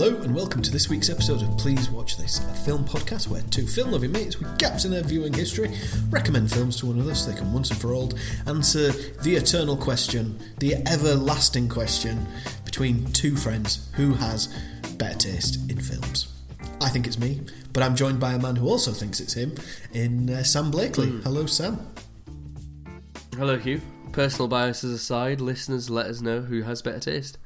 Hello and welcome to this week's episode of Please Watch This, a film podcast where two film loving mates with gaps in their viewing history recommend films to one another so they can once and for all answer the eternal question, the everlasting question between two friends who has better taste in films. I think it's me, but I'm joined by a man who also thinks it's him in uh, Sam Blakely. Hello, Sam. Hello, Hugh. Personal biases aside, listeners let us know who has better taste.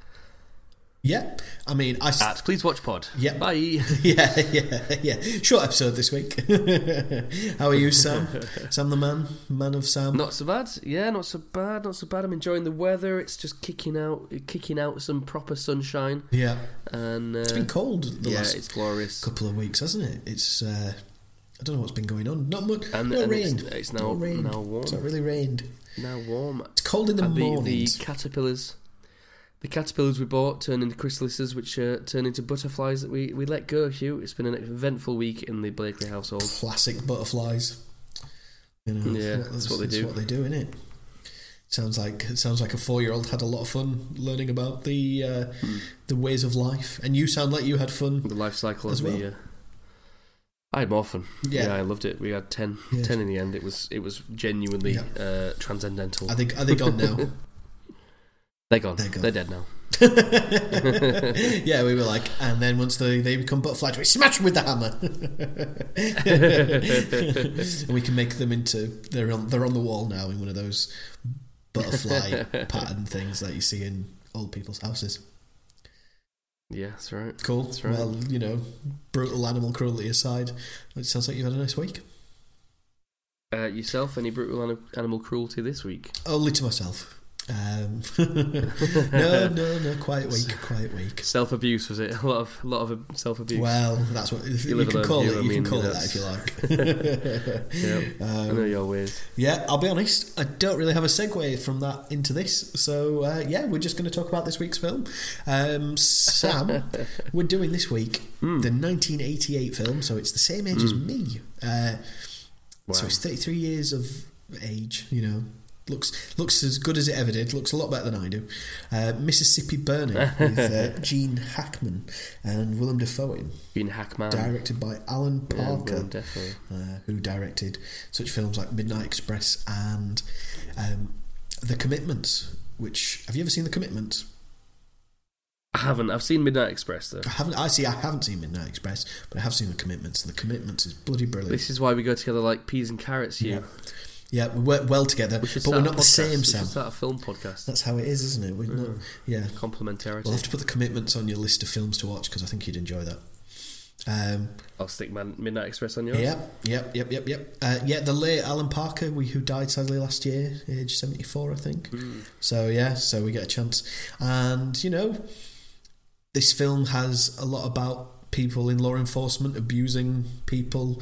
Yeah, I mean, I. s- At Please Watch Pod. Yeah. Bye. Yeah, yeah, yeah. Short episode this week. How are you, Sam? Sam the man, man of Sam. not so bad. Yeah, not so bad. Not so bad. I'm enjoying the weather. It's just kicking out, kicking out some proper sunshine, Yeah, and uh, it's been cold the yeah, last it's glorious. couple of weeks, hasn't it? It's. Uh, I don't know what's been going on. Not much. And- no and rain. it's- it's now- Not rain. now warm. It's not really rained. Now warm. It's cold in the the, the caterpillars, the caterpillars we bought turn into chrysalises, which uh, turn into butterflies that we, we let go. Hugh, it's been an eventful week in the Blakely household. Classic butterflies. You know, Yeah, that's what they do. what they do, isn't it? Sounds like it sounds like a four-year-old had a lot of fun learning about the uh, Hmm. the ways of life, and you sound like you had fun. the life cycle As of the. well. Uh, I had more fun. Yeah. Yeah. I loved it. We had 10, Yeah. 10 in the end. It was it was genuinely Yeah. uh, transcendental. Are they are they gone now? They're gone. They're They're, dead now. yeah, we were like, and then once they, they become butterflies, we smash them with the hammer, and we can make them into they're on they're on the wall now in one of those butterfly pattern things that you see in old people's houses. Yeah, that's right. Cool. That's right. Well, you know, brutal animal cruelty aside, it sounds like you've had a nice week. Uh, yourself, any brutal ani- animal cruelty this week? Only to myself. Um, no, no, no. Quiet week. Quiet week. Self abuse was it? A lot of lot of self abuse. Well, that's what you, You can call Hugh, it. I You mean, can call it that if you like. yeah, Um, I know your ways. Yeah, I'll be honest. I don't really have a segue from that into this. So uh, yeah, we're just going to talk about this week's film. Um, Sam, we're doing this week Hmm. the 1988 film, so it's the same age as me. Uh, Wow. So it's 33 years of age. You know, looks looks as good as it ever did. Looks a lot better than I do. Uh, Mississippi Burning with uh, Gene Hackman and Willem Dafoe in, Been Hackman. directed by Alan Parker definitely. uh, who directed such films like Midnight Express and um, The Commitments. Which have you ever seen The Commitments? I haven't. I've seen Midnight Express though. I haven't. I see. I haven't seen Midnight Express, but I have seen The Commitments. And The Commitments is bloody brilliant. This is why we go together like peas and carrots. You. Yeah, we work well together, We but we're not the same, Sam. start a film podcast. That's how it is, isn't it? We're not, yeah. Complementarity. We'll have to put The Commitments on your list of films to watch because I think you'd enjoy that. Um, I'll stick Man- Midnight Express on yours. Yep, yep, yep, yep, yep. Uh, yeah, the late Alan Parker, we who died sadly last year, age seventy four, I think. So yeah, so we get a chance, and you know, this film has a lot about people in law enforcement abusing people,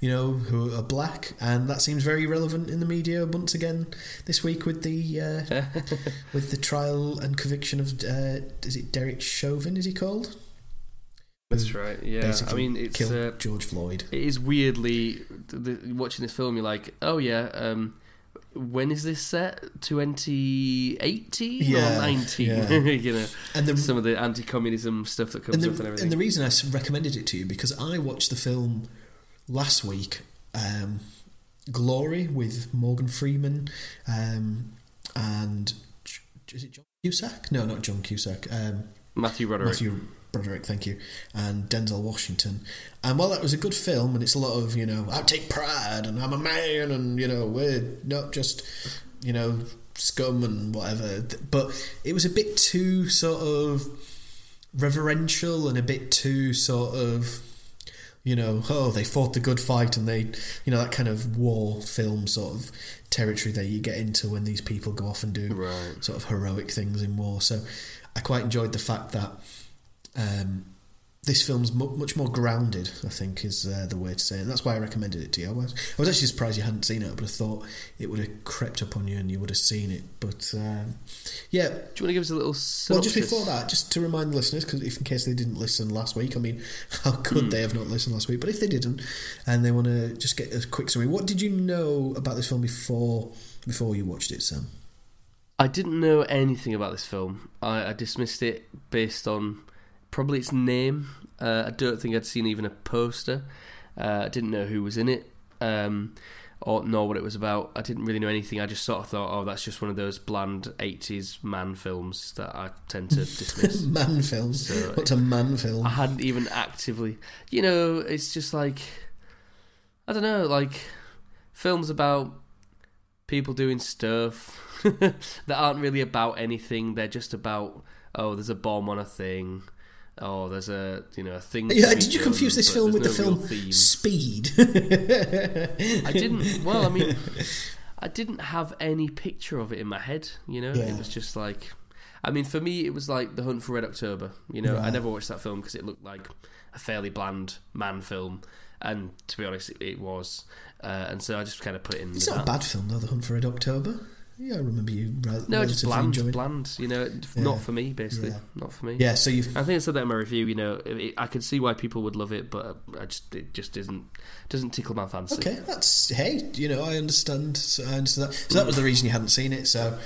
you know, who are black, and that seems very relevant in the media once again this week with the uh, with the trial and conviction of uh, is it Derek Chauvin? Is he called? That's right. Yeah. Basically I mean, it's uh, George Floyd. it is weirdly the, watching this film. You're like, oh yeah. Um, when is this set? 2018 Yeah, or 19? yeah. you know, And the some of the anti-communism stuff that comes and up and the, everything. and the reason I recommended it to you because I watched the film last week, um, Glory with Morgan Freeman, um, and is it John Cusack? No, not John Cusack. Um, Matthew Roderick. Matthew Broderick, thank you, and Denzel Washington. And while that was a good film, and it's a lot of you know, I take pride, and I'm a man, and you know, we're not just you know scum and whatever. But it was a bit too sort of reverential and a bit too sort of you know, oh, they fought the good fight, and they, you know, that kind of war film sort of territory that you get into when these people go off and do Right. sort of heroic things in war. So I quite enjoyed the fact that um, this film's mu- much more grounded. I think is uh, the way to say it. And that's why I recommended it to you. I was, I was actually surprised you hadn't seen it, but I thought it would have crept up on you and you would have seen it. But um, yeah, Do you want to give us a little synopsis? well, just before that, just to remind the listeners, because if in case they didn't listen last week, I mean, how could they have not listened last week? But if they didn't, and they want to just get a quick summary, what did you know about this film before before you watched it, Sam? I didn't know anything about this film. I, I dismissed it based on probably its name. Uh, I don't think I'd seen even a poster. Uh, I didn't know who was in it. Um, or nor what it was about. I didn't really know anything. I just sort of thought, oh, that's just one of those bland '80s man films that I tend to dismiss. man films. So- What's a man film? I hadn't even actively, you know, it's just like I don't know, like films about people doing stuff that aren't really about anything. They're just about oh, there's a bomb on a thing. Oh, there's a you know a thing. yeah, did you confuse this film with the film. Speed? I didn't. Well, I mean, I didn't have any picture of it in my head. You know, Yeah. it was just like. I mean, for me, it was like The Hunt for Red October. You know, I never watched that film because it looked like a fairly bland man film, and to be honest, it, it was. Uh, and so I just kind of put it in. It's not a bad film though. The Hunt for Red October. Yeah, I remember you. Rel- No, just bland, enjoyed. bland. You know, Yeah. not for me, basically. Yeah. Not for me. Yeah, so you've I think I said that in my review. You know, it, I could see why people would love it, but I just it just isn't doesn't tickle my fancy. Okay, that's hey, you know, I understand. So I understand that. So that was the reason you hadn't seen it. So,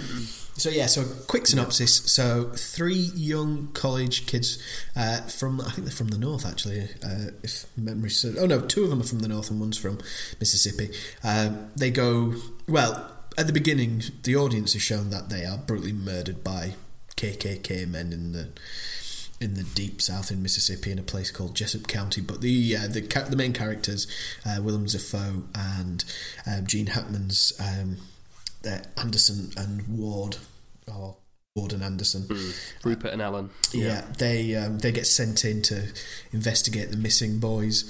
so yeah. So quick synopsis. So three young college kids uh, from I think they're from the north actually, uh, if memory serves. Oh no, two of them are from the north and one's from Mississippi. Um, they go well at the beginning. The audience is shown that they are brutally murdered by KKK men in the in the deep south in Mississippi in a place called Jessup County. But the uh, the ca- the main characters, uh, Willem Dafoe and um, Gene Hackman's um, Anderson and Ward, or Ward and Anderson. Rupert and Alan. Yeah, they um, they get sent in to investigate the missing boys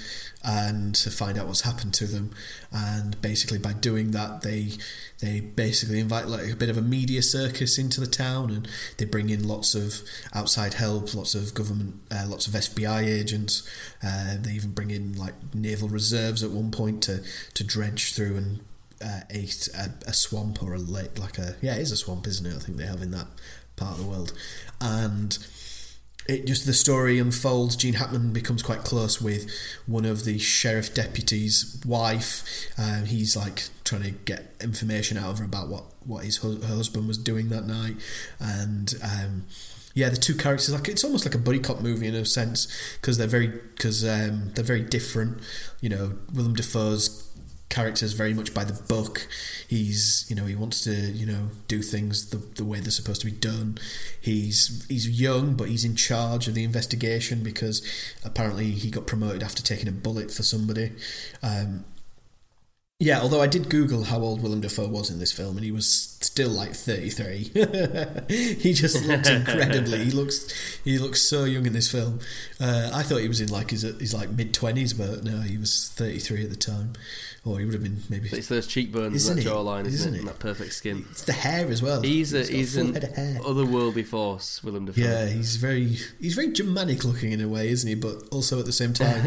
and to find out what's happened to them. And basically, by doing that, they they basically invite like a bit of a media circus into the town, and they bring in lots of outside help, lots of government, uh, lots of FBI agents. Uh, they even bring in like naval reserves at one point to to dredge through and. Uh, a, a, swamp or a lake, like a yeah, it is a swamp, isn't it? I think they have in that part of the world, and it just the story unfolds. Gene Hackman becomes quite close with one of the sheriff deputy's wife. Um, he's like trying to get information out of her about what what his hu- husband was doing that night, and. Um, yeah, the two characters like it's almost like a buddy cop movie in a sense because they're very because um, they're very different. You know, Willem Dafoe's character is very much by the book. He's you know he wants to you know do things the, the way they're supposed to be done. He's he's young, but he's in charge of the investigation because apparently he got promoted after taking a bullet for somebody. Um, yeah, although I did Google how old Willem Dafoe was in this film, and he was still like thirty three. he just looks incredibly. He looks he looks so young in this film. Uh, I thought he was in like his his like mid twenties, but no, he was thirty three at the time, or he would have been maybe. It's those cheekbones Isn't and that it? jawline, isn't, Isn't it? it? And that perfect skin. It's the hair as well. He's a he's full an head of hair. otherworldly force, Willem Dafoe. Yeah, he's very he's very Germanic looking in a way, isn't he? But also at the same time,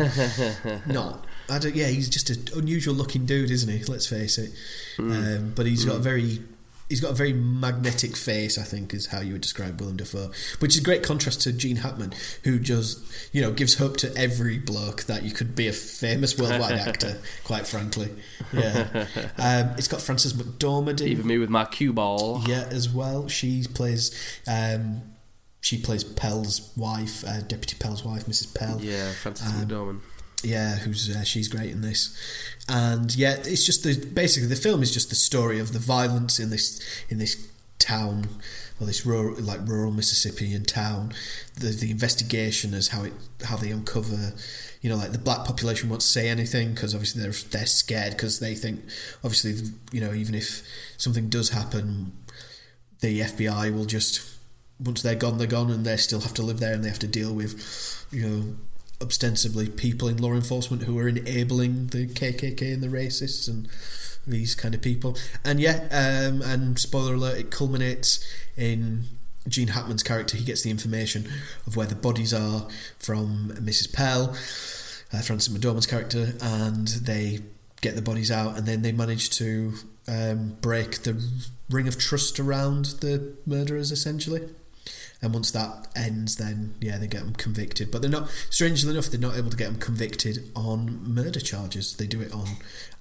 not. I don't. Yeah, he's just an unusual looking dude, isn't he? Let's face it. Hmm. Um, but he's got a very he's got a very magnetic face. I think is how you would describe Willem Dafoe, which is a great contrast to Gene Hackman, who just you know gives hope to every bloke that you could be a famous worldwide actor. Quite frankly, yeah. Um, it's got Frances McDormand in. Even me with my cue ball. Yeah, as well. She plays um, she plays Pell's wife, uh, Deputy Pell's wife, Mrs. Pell. Yeah, Frances Um, McDormand. Yeah, who's uh, she's great in this, and yeah, it's just the basically the film is just the story of the violence in this in this town, or this rural like rural Mississippian town. The the investigation as how it how they uncover, you know, like the black population won't say anything because obviously they're they're scared because they think obviously you know even if something does happen, the FBI will just once they're gone they're gone and they still have to live there and they have to deal with you know ostensibly people in law enforcement who are enabling the KKK and the racists and these kind of people. And yeah, um, and spoiler alert, it culminates in Gene Hackman's character. He gets the information of where the bodies are from Mrs. Pell, uh, Frances McDormand's character, and they get the bodies out, and then they manage to um, break the ring of trust around the murderers, essentially. And once that ends, then yeah, they get them convicted. But they're not. Strangely enough, they're not able to get them convicted on murder charges. They do it on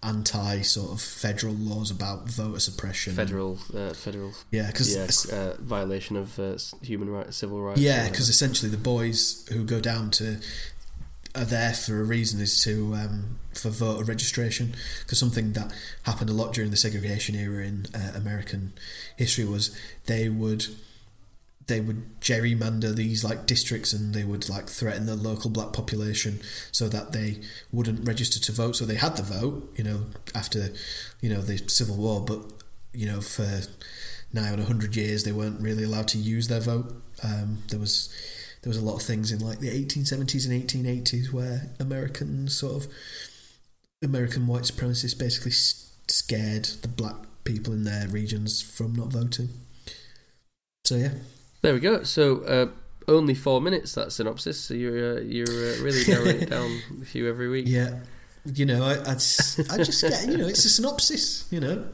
anti sort of federal laws about voter suppression. Federal, uh, federal. Yeah, because yeah, uh, violation of uh, human rights, civil rights. Yeah, because essentially the boys who go down to are there for a reason is to um, for voter registration because something that happened a lot during the segregation era in uh, American history was they would they would gerrymander these like districts and they would like threaten the local black population so that they wouldn't register to vote. So they had the vote you know after you know the civil war but you know for now in 100 years they weren't really allowed to use their vote. Um, there was there was a lot of things in like the 1870s and 1880s where American sort of American white supremacists basically scared the black people in their regions from not voting. So yeah, there we go. So uh, only four minutes that synopsis. So you're uh, you're uh, really narrowing it down with you every week. Yeah, you know, I I just, I just get you know it's a synopsis. You know,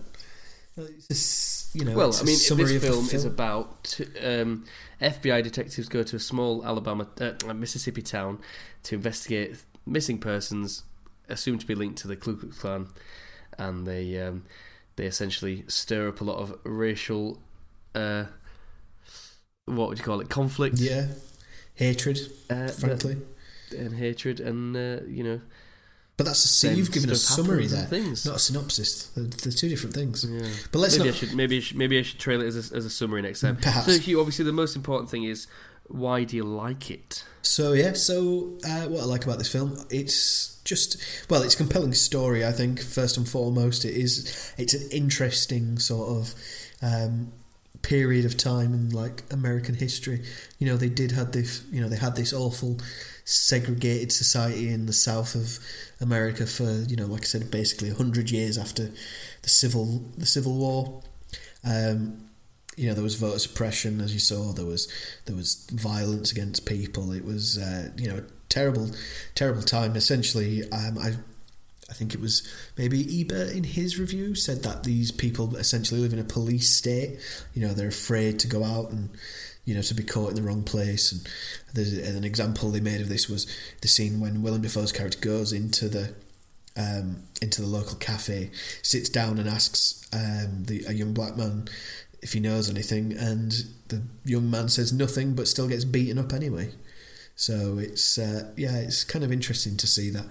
it's just, you know. Well, I mean, this film, film, is about um, FBI detectives go to a small Alabama, uh, Mississippi town to investigate missing persons assumed to be linked to the Ku Klux Klan, and they um, they essentially stir up a lot of racial, uh, what would you call it, conflict? Yeah, hatred, uh, frankly, and hatred, and uh, you know. But that's a, see, you've given a summary there, things. not a synopsis. They're, they're, two different things. Yeah. But let's maybe not... I should maybe I should, maybe I should trail it as a, as a summary next time. Perhaps. So, Hugh, obviously, the most important thing is why do you like it? So yeah, so uh, what I like about this film, it's just well, it's a compelling story. I think first and foremost, it is it's an interesting sort of um, period of time in like American history. You know, they did had this. You know, they had this awful segregated society in the south of America for you know, like I said, basically hundred years after the civil the Civil War. Um, you know there was voter suppression as you saw there was there was violence against people it was uh, you know terrible terrible time essentially um, I I think it was maybe Ebert in his review said that these people essentially live in a police state. You know they're afraid to go out and you know to be caught in the wrong place. And an example they made of this was the scene when Willem Dafoe's character goes into the um, into the local cafe sits down and asks um, the a young black man if he knows anything, and the young man says nothing, but still gets beaten up anyway. So it's uh, yeah, it's kind of interesting to see that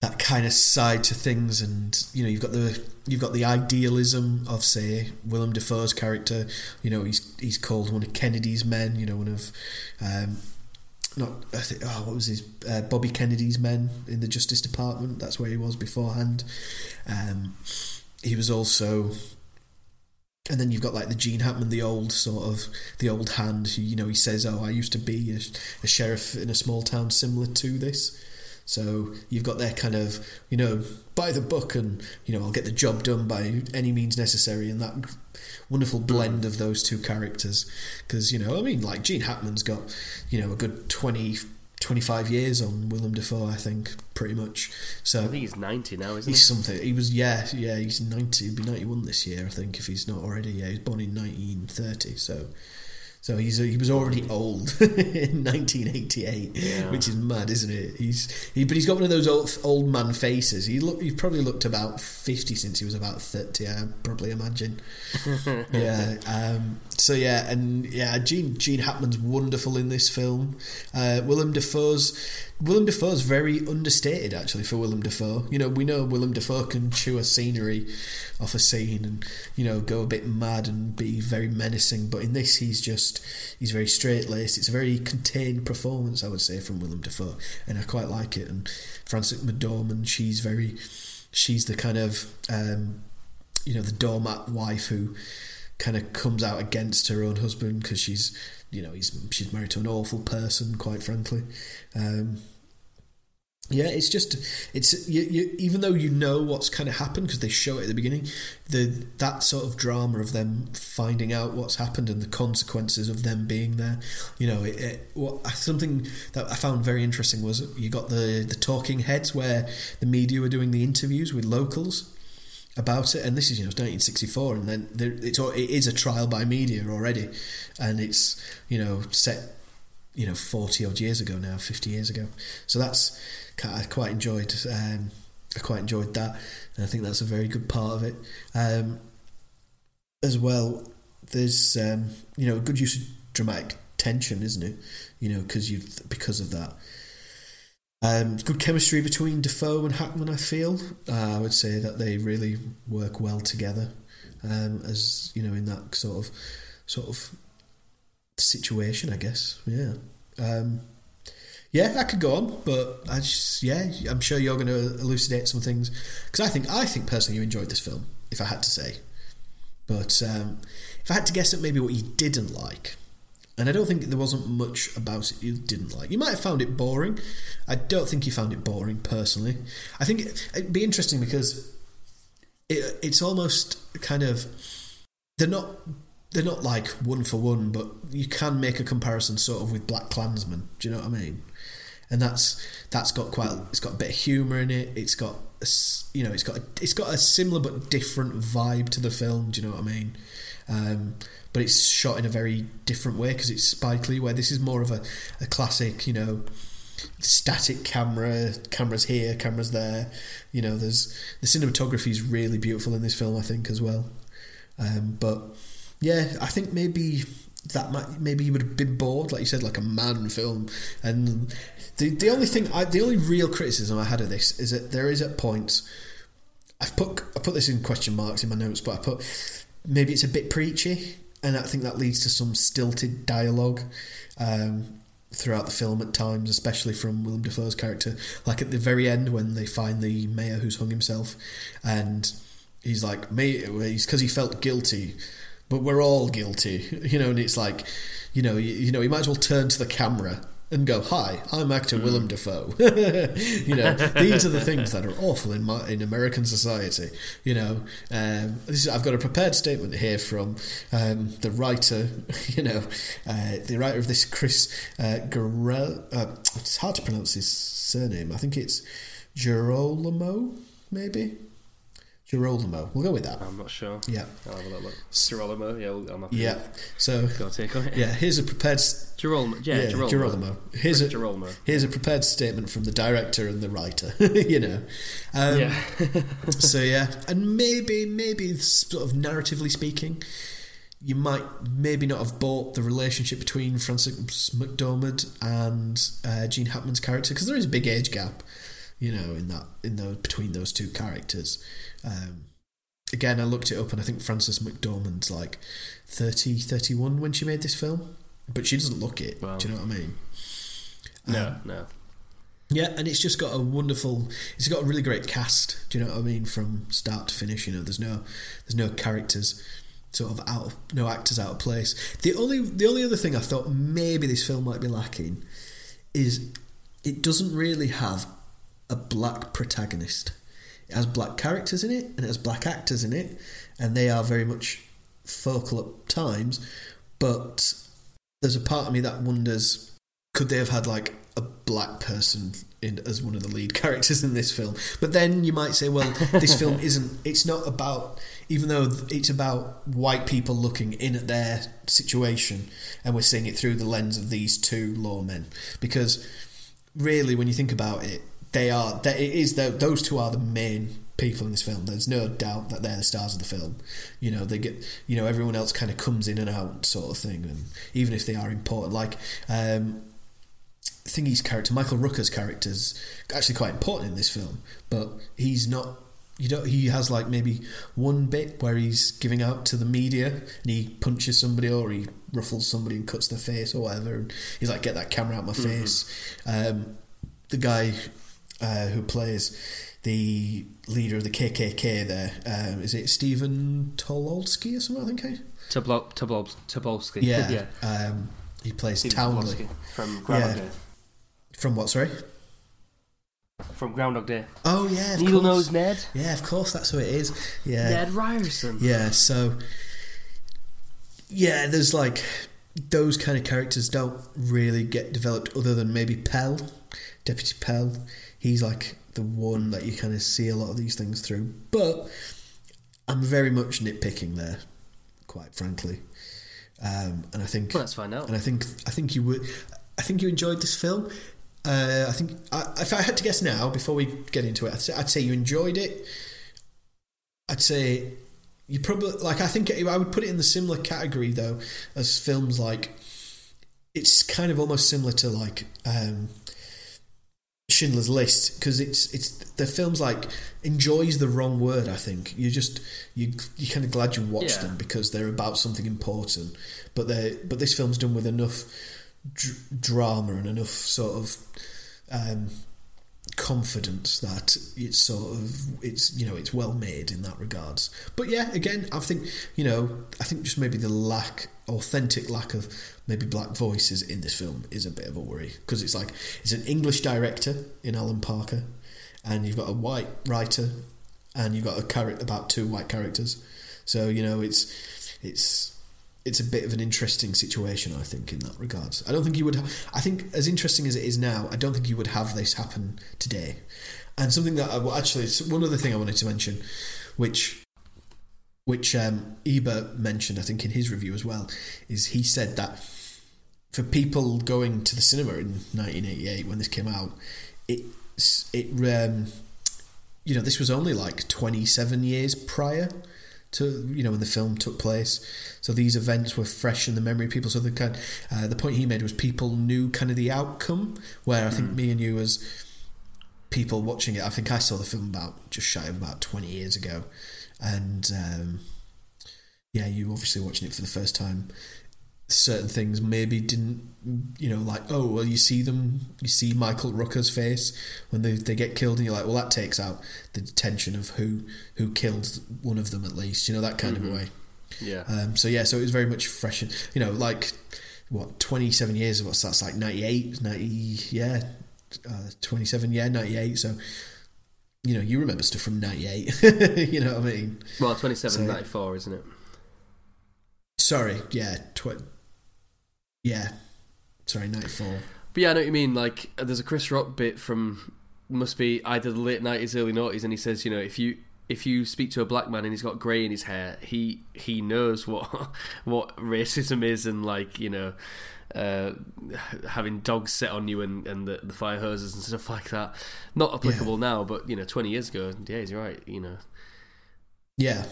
that kind of side to things, and you know, you've got the you've got the idealism of say Willem Dafoe's character. You know, he's he's called one of Kennedy's men. You know, one of um, not I think oh what was his uh, Bobby Kennedy's men in the Justice Department. That's where he was beforehand. Um, he was also and then you've got like the Gene Hackman, the old sort of the old hand. Who, you know, he says, "Oh, I used to be a, a, sheriff in a small town similar to this." So you've got their kind of, you know, by the book, and you know, I'll get the job done by any means necessary, and that wonderful blend of those two characters. Because you know, I mean, like Gene Hackman's got, you know, a good twenty 25 years on Willem Dafoe, I think, pretty much. So I think he's 90 now, isn't he? he's he? something. He was, yeah, yeah, he's 90. He'll be 91 this year, I think, if he's not already. Yeah, he's born in 1930, so so he's he was already old in 1988, yeah. which is mad, isn't it? He's he, but he's got one of those old old man faces. He look he probably looked about 50 since he was about 30. I probably imagine. yeah. Um, so yeah, and yeah, Gene Gene Hackman's wonderful in this film. Uh, Willem Dafoe's Willem Dafoe's very understated actually for Willem Dafoe. You know, we know Willem Dafoe can chew a scenery off a scene and you know go a bit mad and be very menacing, but in this he's just he's very straight laced. It's a very contained performance, I would say, from Willem Dafoe, and I quite like it. And Frances McDormand, she's very she's the kind of um, you know the doormat wife who kind of comes out against her own husband because she's you know he's she's married to an awful person quite frankly um, yeah it's just it's you, you, even though you know what's kind of happened because they show it at the beginning the that sort of drama of them finding out what's happened and the consequences of them being there you know it, it what something that I found very interesting was you got the the talking heads where the media were doing the interviews with locals about it. And this is you know 1964, and then there, it's it is a trial by media already, and it's you know set you know 40 odd years ago now, 50 years ago. So that's I quite enjoyed. Um, I quite enjoyed that, and I think that's a very good part of it. Um, as well, there's um, you know good use of dramatic tension, isn't it? You know, because you because of that. Um, good chemistry between Dafoe and Hackman. I feel uh, I would say that they really work well together, um, as you know, in that sort of sort of situation. I guess, yeah, um, yeah. I could go on, but I just yeah, I'm sure you're going to elucidate some things because I think I think personally you enjoyed this film. If I had to say, but um, if I had to guess at maybe what you didn't like, and I don't think there wasn't much about it you didn't like. You might have found it boring. I don't think you found it boring personally. I think it'd be interesting because it, it's almost kind of they're not they're not like one for one, but you can make a comparison sort of with BlacKkKlansman. Do you know what I mean? And that's that's got quite it's got a bit of humour in it. It's got a, you know it's got a, it's got a similar but different vibe to the film. Do you know what I mean? Um, but it's shot in a very different way because it's Spike Lee, where this is more of a, a classic, you know, static camera, cameras here, cameras there. You know, there's the cinematography is really beautiful in this film, I think, as well. Um, but yeah, I think maybe that might maybe you would have been bored, like you said, like a man film. And the the only thing, I, the only real criticism I had of this is that there is at points. I've put I put this in question marks in my notes, but I put maybe it's a bit preachy and I think that leads to some stilted dialogue um, throughout the film at times, especially from Willem Dafoe's character. Like at the very end when they find the mayor who's hung himself, and he's like, "Me," he's because he felt guilty, but we're all guilty, you know. And it's like, you know, you, you know, he might as well turn to the camera and go, "Hi, I'm actor mm. Willem Dafoe." you know, these are the things that are awful in my, in American society. You know, um, is, I've got a prepared statement here from um, the writer. You know, uh, the writer of this, Chris uh, Garel. Uh, it's hard to pronounce his surname. I think it's Girolamo, maybe. Girolamo. We'll go with that. I'm not sure. Yeah. I'll have a little look. Girolamo, yeah, we'll, I'm Yeah. So, go take on it. Yeah, here's a prepared. Girolamo, yeah, yeah Girolamo. Girolamo. Here's a, Girolamo. here's a prepared statement from the director and the writer, you know. Um, yeah. so, yeah. And maybe, maybe, sort of narratively speaking, you might maybe not have bought the relationship between Frances McDormand and uh, Gene Hackman's character because there is a big age gap, you know, in that in those between those two characters. Um, again, I looked it up and I think Frances McDormand's like 30, 31 when she made this film, but she doesn't look it. Wow. Do you know what I mean? No, um, no. Yeah, and it's just got a wonderful. It's got a really great cast. Do you know what I mean? From start to finish, you know, there's no, there's no characters sort of out of no actors out of place. The only the only other thing I thought maybe this film might be lacking is it doesn't really have a black protagonist. It has black characters in it and it has black actors in it, and they are very much focal at times. But there's a part of me that wonders could they have had like a black person in as one of the lead characters in this film? But then you might say, well, this film isn't. It's not about even though it's about white people looking in at their situation, and we're seeing it through the lens of these two lawmen. Because really, when you think about it, they are. They, it is those two are the main people in this film. There's no doubt that they're the stars of the film. You know, they get. You know, everyone else kind of comes in and out, sort of thing. And even if they are important, like um, Thingy's character, Michael Rooker's character, is actually quite important in this film, but he's not. You know, he has like maybe one bit where he's giving out to the media and he punches somebody or he ruffles somebody and cuts their face or whatever. And he's like, "Get that camera out my mm-hmm. face." Um, the guy uh, who plays the leader of the KKK there. Um, is it Stephen Tololsky or something? I think. Eh? Toblo- Toblo- Tobolsky. Yeah. yeah. Um, he plays Stephen Townley Tobolsky from Groundhog yeah. Day. From what? Sorry. From Groundhog Day. Oh yeah, Needle Nose Ned. Yeah, of course, that's who it is. Yeah, Ned Ryerson. Yeah, so yeah, there's like those kind of characters don't really get developed other than maybe Pell, Deputy Pell he's like the one that you kind of see a lot of these things through. But I'm very much nitpicking there, quite frankly. Um, and I think Well, let's find out. and I think I think you would. I think you enjoyed this film. Uh, I think I, if I had to guess now, before we get into it, I'd say, I'd say you enjoyed it. I'd say you probably like. I think I would put it in the similar category though as films like. It's kind of almost similar to like um, Schindler's List because it's it's the film's like enjoys the wrong word. I think you just you you kind of glad you watched Yeah. them because they're about something important. But they but this film's done with enough dr- drama and enough sort of um, confidence that it's sort of it's you know it's well made in that regards. But yeah, again, I think you know I think just maybe the lack authentic lack of maybe black voices in this film is a bit of a worry because it's like it's an English director in Alan Parker, and you've got a white writer, and you've got a character about two white characters. So you know it's it's it's a bit of an interesting situation, I think, in that regards. I don't think you would. I think as interesting as it is now, I don't think you would have this happen today. And something that I, well, actually, it's one other thing I wanted to mention, which which um, Ebert mentioned, I think, in his review as well, is he said that for people going to the cinema in 1988 when this came out, it it um, you know this was only like 27 years prior to you know when the film took place. So these events were fresh in the memory of people. So the kind uh, the point he made was people knew kind of the outcome. Where I think me and you as people watching it, I think I saw the film about just shy of about 20 years ago, and um, yeah, you obviously watching it for the first time. Certain things maybe didn't, you know, like oh well, you see them, you see Michael Rooker's face when they, they get killed, and you're like, well, that takes out the tension of who who killed one of them at least, you know, that kind of a way. yeah. Um, so yeah, so it was very much fresh, and, you know, like what twenty seven years of what's that's like 98, 90, yeah, uh, twenty seven, yeah, ninety eight. So you know, you remember stuff from ninety eight. you know what I mean? well, 27, so- 94, isn't it? Sorry, yeah, tw- yeah, sorry, ninety four. But yeah, I know what you mean. Like, uh, there's a Chris Rock bit from must be either the late nineties, early noughties, and he says, you know, if you if you speak to a black man and he's got grey in his hair, he he knows what what racism is, and like you know, uh, having dogs set on you and, and the, the fire hoses and stuff like that. Not applicable now, but you know, twenty years ago, yeah, he's right. You know, Yeah,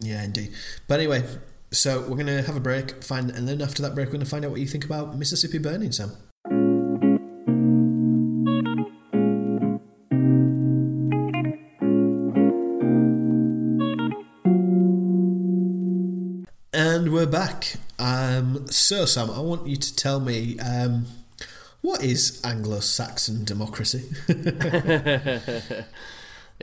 yeah, indeed. But anyway, so we're gonna have a break, find, and then after that break, we're gonna find out what you think about Mississippi Burning, Sam. And we're back. Um, so, Sam, I want you to tell me um, what is Anglo-Saxon democracy?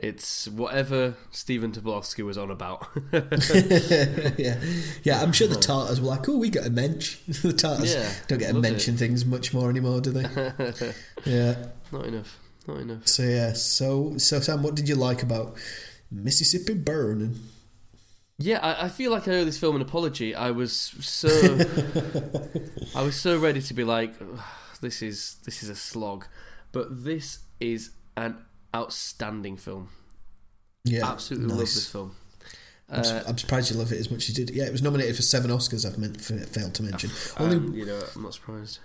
it's whatever Stephen Tobolowsky was on about. yeah, yeah. I'm sure the Tartars were like, "Oh, we got a mensch." the Tartars Yeah, don't get a love mention things much more anymore, do they? yeah. not enough. Not enough. So yeah. So so Sam, what did you like about Mississippi Burning? Yeah, I, I feel like I owe this film an apology. I was so I was so ready to be like, "Ugh, this is this is a slog, but this is an outstanding film. Yeah, Absolutely nice. love this film. I'm, su- Uh, I'm surprised you love it as much as you did. Yeah, it was nominated for seven Oscars. I've meant, failed to mention. Only and, you know, I'm not surprised.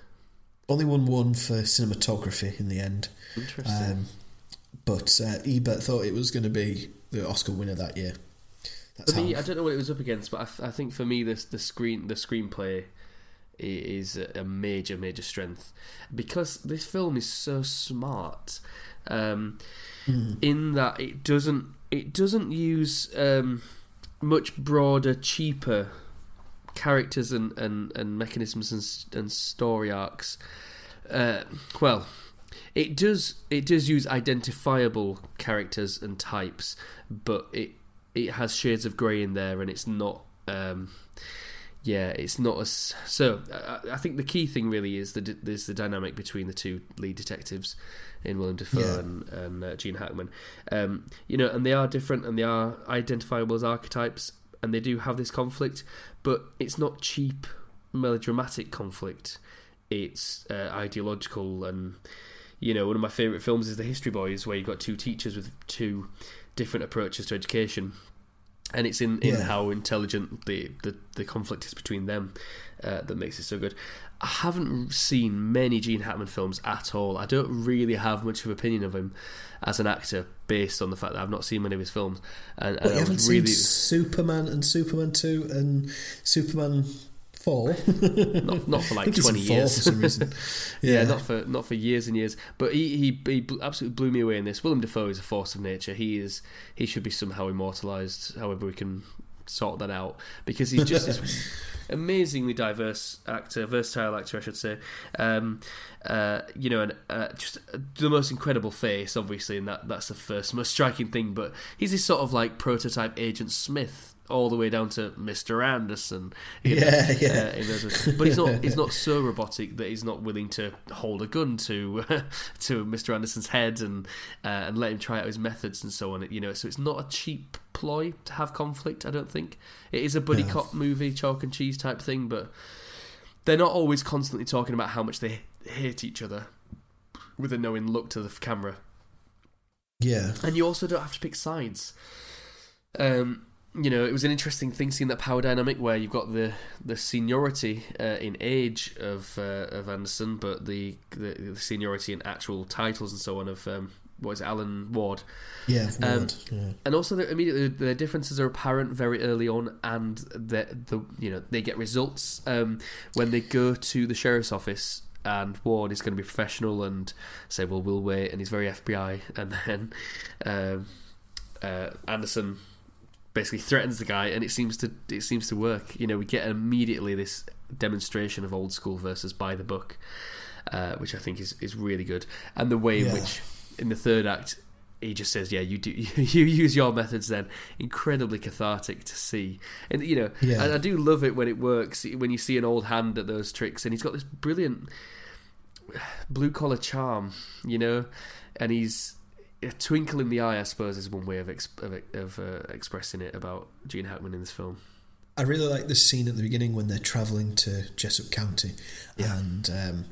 only won one for cinematography in the end. Interesting. Um, but uh, Ebert thought it was going to be the Oscar winner that year. That's for me, I don't know what it was up against, but I think for me, this the screen the screenplay is a major major strength because this film is so smart. Um, In that it doesn't it doesn't use um, much broader, cheaper characters and, and, and mechanisms and, and story arcs. Uh, well, it does it does use identifiable characters and types, but it it has shades of grey in there, and it's not. Um, yeah, it's not as so. I, I think the key thing really is the there's the dynamic between the two lead detectives in William Dafoe Yeah. and, and uh, Gene Hackman. Um, you know, and they are different and they are identifiable as archetypes, and they do have this conflict, but it's not cheap melodramatic conflict. It's uh, ideological, and you know, one of my favourite films is The History Boys, where you've got two teachers with two different approaches to education and it's in, in Yeah. how intelligent the, the, the conflict is between them uh, that makes it so good. I haven't seen many Gene Hackman films at all. I don't really have much of an opinion of him as an actor based on the fact that I've not seen many of his films. And, and I haven't was seen Superman and Superman 2 and Superman 4? not, not for like think he's in twenty years. for some reason. Yeah, not for not for years and years. But he, he he absolutely blew me away in this. Willem Dafoe is a force of nature. He is he should be somehow immortalised. However, we can sort that out because he's just this amazingly diverse actor, versatile actor, I should say. Um, uh, you know, and uh, just the most incredible face, obviously, and that that's the first most striking thing. But he's this sort of like prototype Agent Smith. All the way down to Mr. Anderson, you know, Yeah, yeah. uh, those- but he's not he's not so robotic that he's not willing to hold a gun to to Mr. Anderson's head and uh, and let him try out his methods and so on. You know, so it's not a cheap ploy to have conflict. I don't think it is a buddy No. cop movie, chalk and cheese type thing, but they're not always constantly talking about how much they hate each other with a knowing look to the camera. Yeah. And you also don't have to pick sides. Um, you know, it was an interesting thing seeing that power dynamic where you've got the the seniority uh, in age of uh, of Anderson, but the, the the seniority in actual titles and so on of um, what is it, Alan Ward, Yeah, Um, Ward, yeah. and also the, immediately the differences are apparent very early on, and the the you know they get results um, when they go to the sheriff's office. And Ward is going to be professional and say, "Well, we'll wait," and he's very FBI. And then um, uh, Anderson basically threatens the guy, and it seems to it seems to work. You know, we get immediately this demonstration of old school versus by the book, uh, which I think is is really good, and the way in Yeah. which in the third act he just says, "Yeah, you do you use your methods." Then incredibly cathartic to see, and you know, Yeah. I, I do love it when it works when you see an old hand at those tricks, and he's got this brilliant blue collar charm, you know, and he's a twinkle in the eye. I suppose is one way of exp- of, of uh, expressing it about Gene Hackman in this film. I really like the scene at the beginning when they're travelling to Jessup County, Yeah. and um,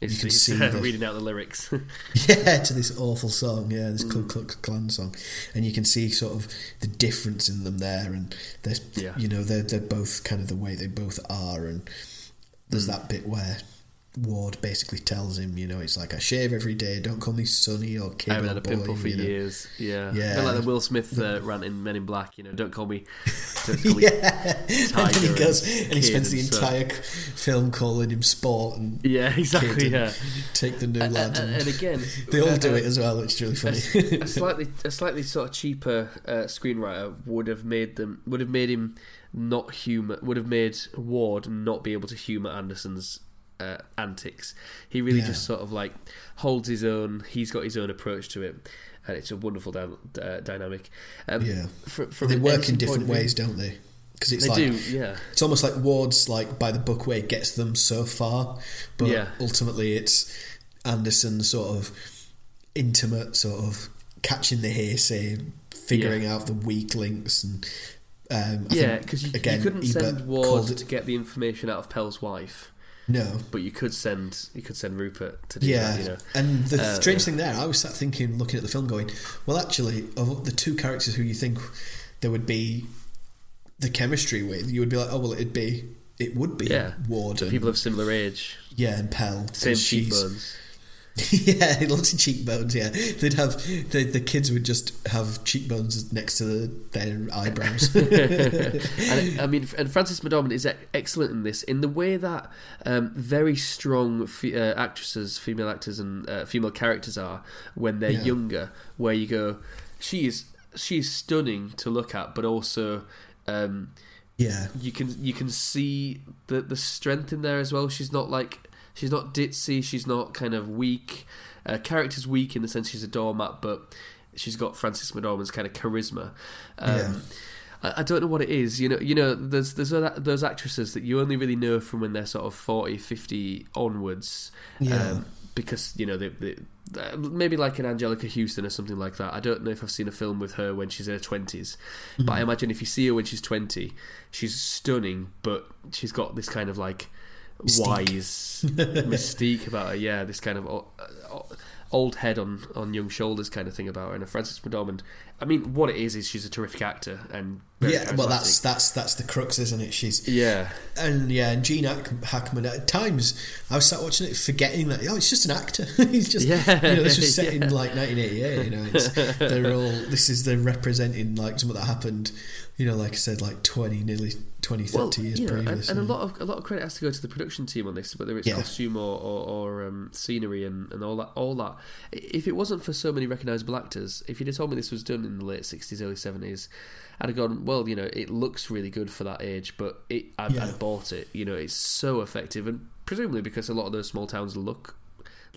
It's, You can it's, see uh, the- reading out the lyrics. yeah, to this awful song, yeah, this Mm. Ku Klux Klan song, and you can see sort of the difference in them there, and they're, Yeah. you know, they're they're both kind of the way they both are, and there's Mm. that bit where Ward basically tells him, you know, it's like I shave every day, don't call me Sonny or kid I haven't had a boy, pimple for you know. years. Yeah, Yeah. A like the Will Smith uh, rant in Men in Black. You know, don't call me. Don't call me yeah, and then he goes and and he spends the entire c- film calling him sport and yeah, exactly. And Yeah, take the new and, lad. and, and again, they all uh, do it as well, which is really a, funny. a slightly a slightly sort of cheaper uh, screenwriter would have made them would have made him not humor would have made Ward not be able to humor Anderson's uh, antics. He really Yeah. just sort of like holds his own. He's got his own approach to it, and it's a wonderful uh, dynamic. Um, yeah, fr- from they work in different of view- ways, don't they? Because it's They like do, yeah. it's almost like Ward's like by the book way gets them so far, but Yeah. ultimately it's Anderson sort of intimate, sort of catching the hearsay, figuring out the weak links, and um, I Yeah, because you, you couldn't Ebert send Ward it- to get the information out of Pell's wife, no. but you could send you could send Rupert to do Yeah, that. You know, and the Uh, strange thing there, I was sat thinking, looking at the film, going, "Well, actually, of the two characters who you think there would be the chemistry with, you would be like, oh well, it'd be, it would be Yeah. Ward so and people of similar age, yeah, and Pell, same cheekbones. yeah, lots of cheekbones. Yeah, they'd have the the kids would just have cheekbones next to the, their eyebrows. and I mean, and Frances McDormand is excellent in this in the way that um, very strong fe- uh, actresses, female actors, and uh, female characters are when they're Yeah. younger. Where you go, she is she is stunning to look at, but also. Um, yeah, you can you can see the the strength in there as well. She's not like she's not ditzy. She's not kind of weak. Uh, character's weak in the sense she's a doormat, but she's got Frances McDormand's kind of charisma. Um, Yeah. I, don't know what it is. You know, you know, there's there's those actresses that you only really know from when they're sort of 40, 50 onwards. Yeah. Um, because you know they, they, uh, maybe like an Anjelica Huston or something like that. I don't know if I've seen a film with her when she's in her twenties, but I imagine if you see her when she's twenty, she's stunning, but she's got this kind of like Mystique. wise mystique about her. Yeah, this kind of uh, o- old head on on young shoulders kind of thing about her. And Frances McDormand I mean, what it is is she's a terrific actor and yeah, well, that's that's that's the crux, isn't it? She's yeah, and yeah, and Gene Hack- Hackman. At times, I was sat watching it, forgetting that oh, it's just an actor. He's just Yeah, you know, this was set in like 1988. You know, it's, they're all this is they're representing like something that happened. You know, like I said, like 20, nearly 20, 30 well, years you know, and, and a lot of a lot of credit has to go to the production team on this, whether it's Yeah. costume or or, or um, scenery and, and all that. All that. If it wasn't for so many recognisable actors, if you'd have told me this was done in the late sixties, early seventies, I'd have gone, well, you know, it looks really good for that age, but it, I'd, Yeah. I'd have bought it. You know, it's so effective, and presumably because a lot of those small towns look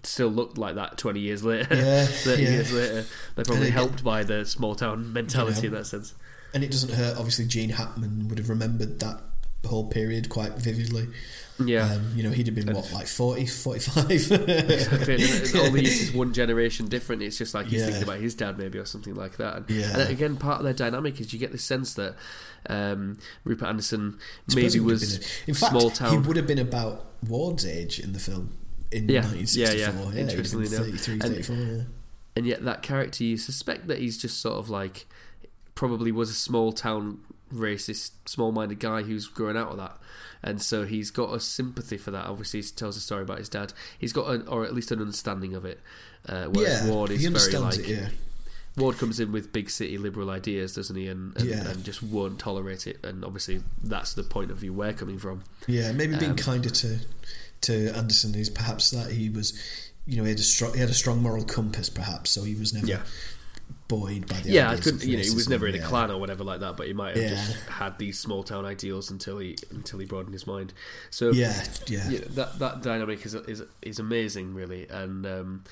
still look like that 20 years later Yeah, 30 yeah. years later they're probably helped by the small town mentality You in that sense and it doesn't hurt. Obviously, Gene Hackman would have remembered that whole period quite vividly. yeah Um, you know, he'd have been what, like 40, 45? Exactly. And all these is one generation different. It's just like he's Yeah. thinking about his dad, maybe, or something like that. And, Yeah. and again, part of their dynamic is you get the sense that um, Rupert Anderson maybe he would have was a- in fact, small he would have been about Ward's age in the film in Yeah, 1964. yeah, yeah. been Interestingly enough. 33, And- 34, yeah. and yet that character, you suspect that he's just sort of like probably was a small town racist, small-minded guy who's growing out of that. And so he's got a sympathy for that. Obviously, he tells a story about his dad. He's got, an, or at least an understanding of it. Uh, whereas yeah, Ward is he very like it, yeah. Ward comes in with big city liberal ideas, doesn't he? And and, Yeah. and just won't tolerate it. And obviously, that's the point of view we're coming from. Yeah, maybe being Um, kinder to to Anderson is perhaps that he was, you know, he had a strong he had a strong moral compass, perhaps, so he was never Yeah. Buoyed by the yeah, I couldn't. You know, he was never in a yeah. Klan or whatever like that, but he might have Yeah. just had these small town ideals until he until he broadened his mind. So Yeah, yeah, you know, that that dynamic is is is amazing, really. And um,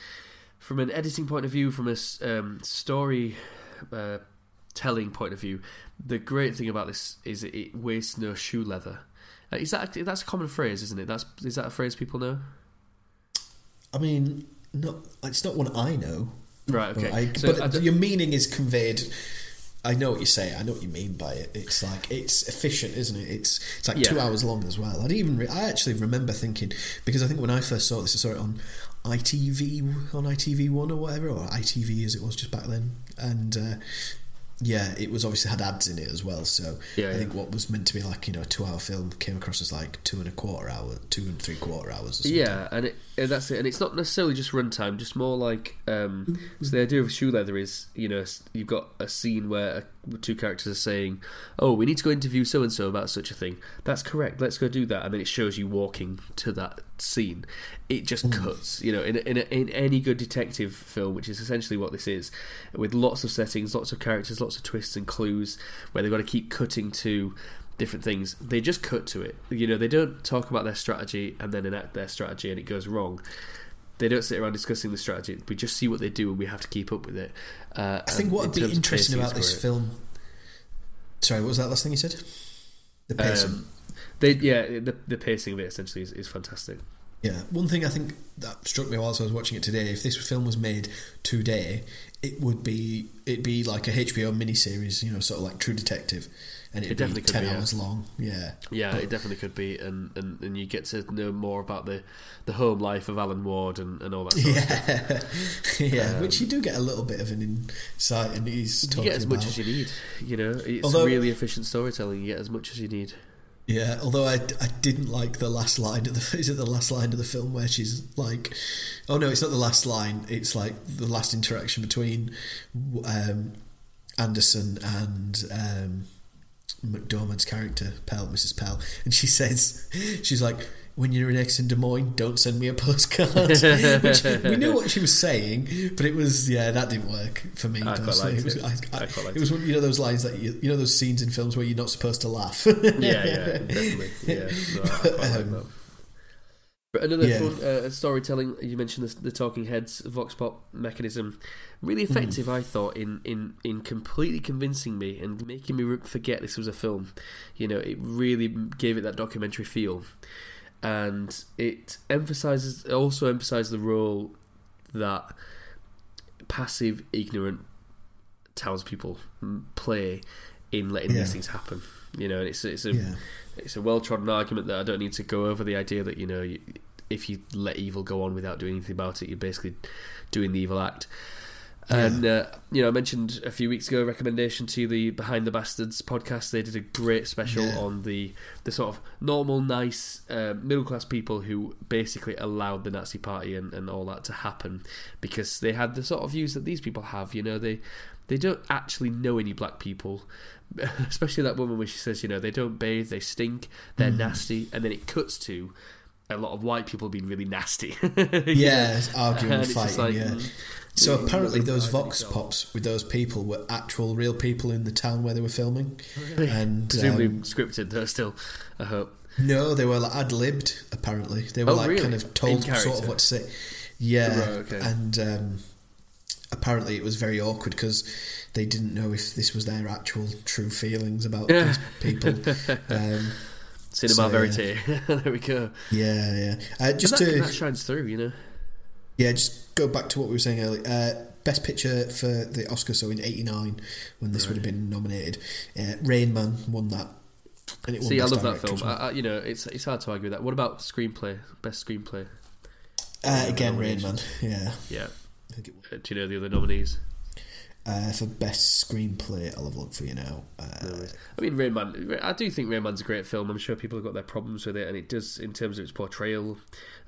from an editing point of view, from a um, story uh, telling point of view, the great thing about this is it, it wastes no shoe leather. Uh, is that that's a common phrase, isn't it? That's is that a phrase people know? I mean, not it's not one I know. Right. Okay. I, so but your meaning is conveyed. I know what you say. I know what you mean by it. It's like it's efficient, isn't it? It's it's like Yeah. two hours long as well. I didn't even. Re- I actually remember thinking because I think when I first saw this, I saw it on ITV on ITV one or whatever, or ITV as it was just back then, and. Uh, yeah, it was obviously had ads in it as well. So Yeah, I yeah. think what was meant to be like you know a two-hour film came across as like two and a quarter hour, two and three quarter hours. Or something. Yeah, and it, and that's it. And it's not necessarily just runtime, just more like. Um, so the idea of shoe leather is, you know, you've got a scene where two characters are saying, "Oh, we need to go interview so and so about such a thing." That's correct. Let's go do that, and then it shows you walking to that scene. It just mm. cuts, you know, in a, in, a, in any good detective film, which is essentially what this is, with lots of settings, lots of characters, lots of twists and clues, where they've got to keep cutting to different things. They just cut to it. You know, they don't talk about their strategy and then enact their strategy and it goes wrong. They don't sit around discussing the strategy. We just see what they do and we have to keep up with it. Uh, I think what would be interesting about this film. Sorry, what was that last thing you said? The pacing. Um, they, yeah, the, the pacing of it essentially is, is fantastic. Yeah, one thing I think that struck me whilst I was watching it today, if this film was made today, it would be it'd be like a HBO miniseries, you know, sort of like True Detective, and it'd It definitely be could ten be, yeah. hours long. Yeah, Yeah, But- it definitely could be, and, and, and you get to know more about the, the home life of Alan Ward and, and all that. Sort of stuff. yeah, yeah. Um, which you do get a little bit of an insight, and he's You get as much as you need, you know. It's Although- really efficient storytelling. You get as much as you need. Yeah, although I, I didn't like the last line of the is it the last line of the film where she's like, oh no, it's not the last line. It's like the last interaction between um, Anderson and um, McDormand's character Pell, Mrs. Pell, and she says, she's like. When you're in next in Des Moines, don't send me a postcard. Which we knew what she was saying, but it was yeah, that didn't work for me. I quite personally. it was, it. I, I, I it was one, you know those lines that you, you know those scenes in films where you're not supposed to laugh. yeah, yeah, definitely. Yeah, no, like Um, that. But another yeah. fun uh, storytelling. You mentioned the, the talking heads vox pop mechanism, really effective. I thought in, in in completely convincing me and making me forget this was a film. You know, it really gave it that documentary feel, and it emphasizes also emphasized the role that passive, ignorant townspeople mm, play in letting Yeah. these things happen. You know, and it's it's a yeah. it's a well trodden argument that I don't need to go over. The idea that you know, you, if you let evil go on without doing anything about it, you're basically doing the evil act. And uh, you know, I mentioned a few weeks ago a recommendation to the Behind the Bastards podcast. They did a great special Yeah. on the the sort of normal, nice uh, middle class people who basically allowed the Nazi Party and, and all that to happen because they had the sort of views that these people have. You know, they they don't actually know any black people, especially that woman where she says, you know, they don't bathe, they stink, they're Mm. nasty, and then it cuts to a lot of white people being really nasty. Yeah, arguing And and it's just fighting. like, yeah. So apparently, those vox pops with those people were actual, real people in the town where they were filming. Really? And Presumably um, scripted, though. Still, I hope. no, they were like ad libbed. Apparently, they were Oh, like really? kind of told sort of what to say. Yeah, Right, okay. and um, apparently it was very awkward because they didn't know if this was their actual true feelings about Yeah. these people. Um, Cinema So, yeah. verite. there we go. yeah, yeah. Uh, just that, to that shines through, you know. Yeah, just go back to what we were saying earlier. Uh, best picture for the Oscar, so in '89, when this would have been nominated, uh, Rain Man won that. And it See, I love that film. I, I, you know, it's it's hard to argue with that. What about screenplay? Best screenplay? Uh, again, Rain Man. Yeah, Yeah. I think it was. Uh, do you know the other nominees? Uh, for best screenplay, I'll have a look for you now. Uh, I mean, Rain Man. I do think Rain Man's a great film. I'm sure people have got their problems with it, and it does in terms of its portrayal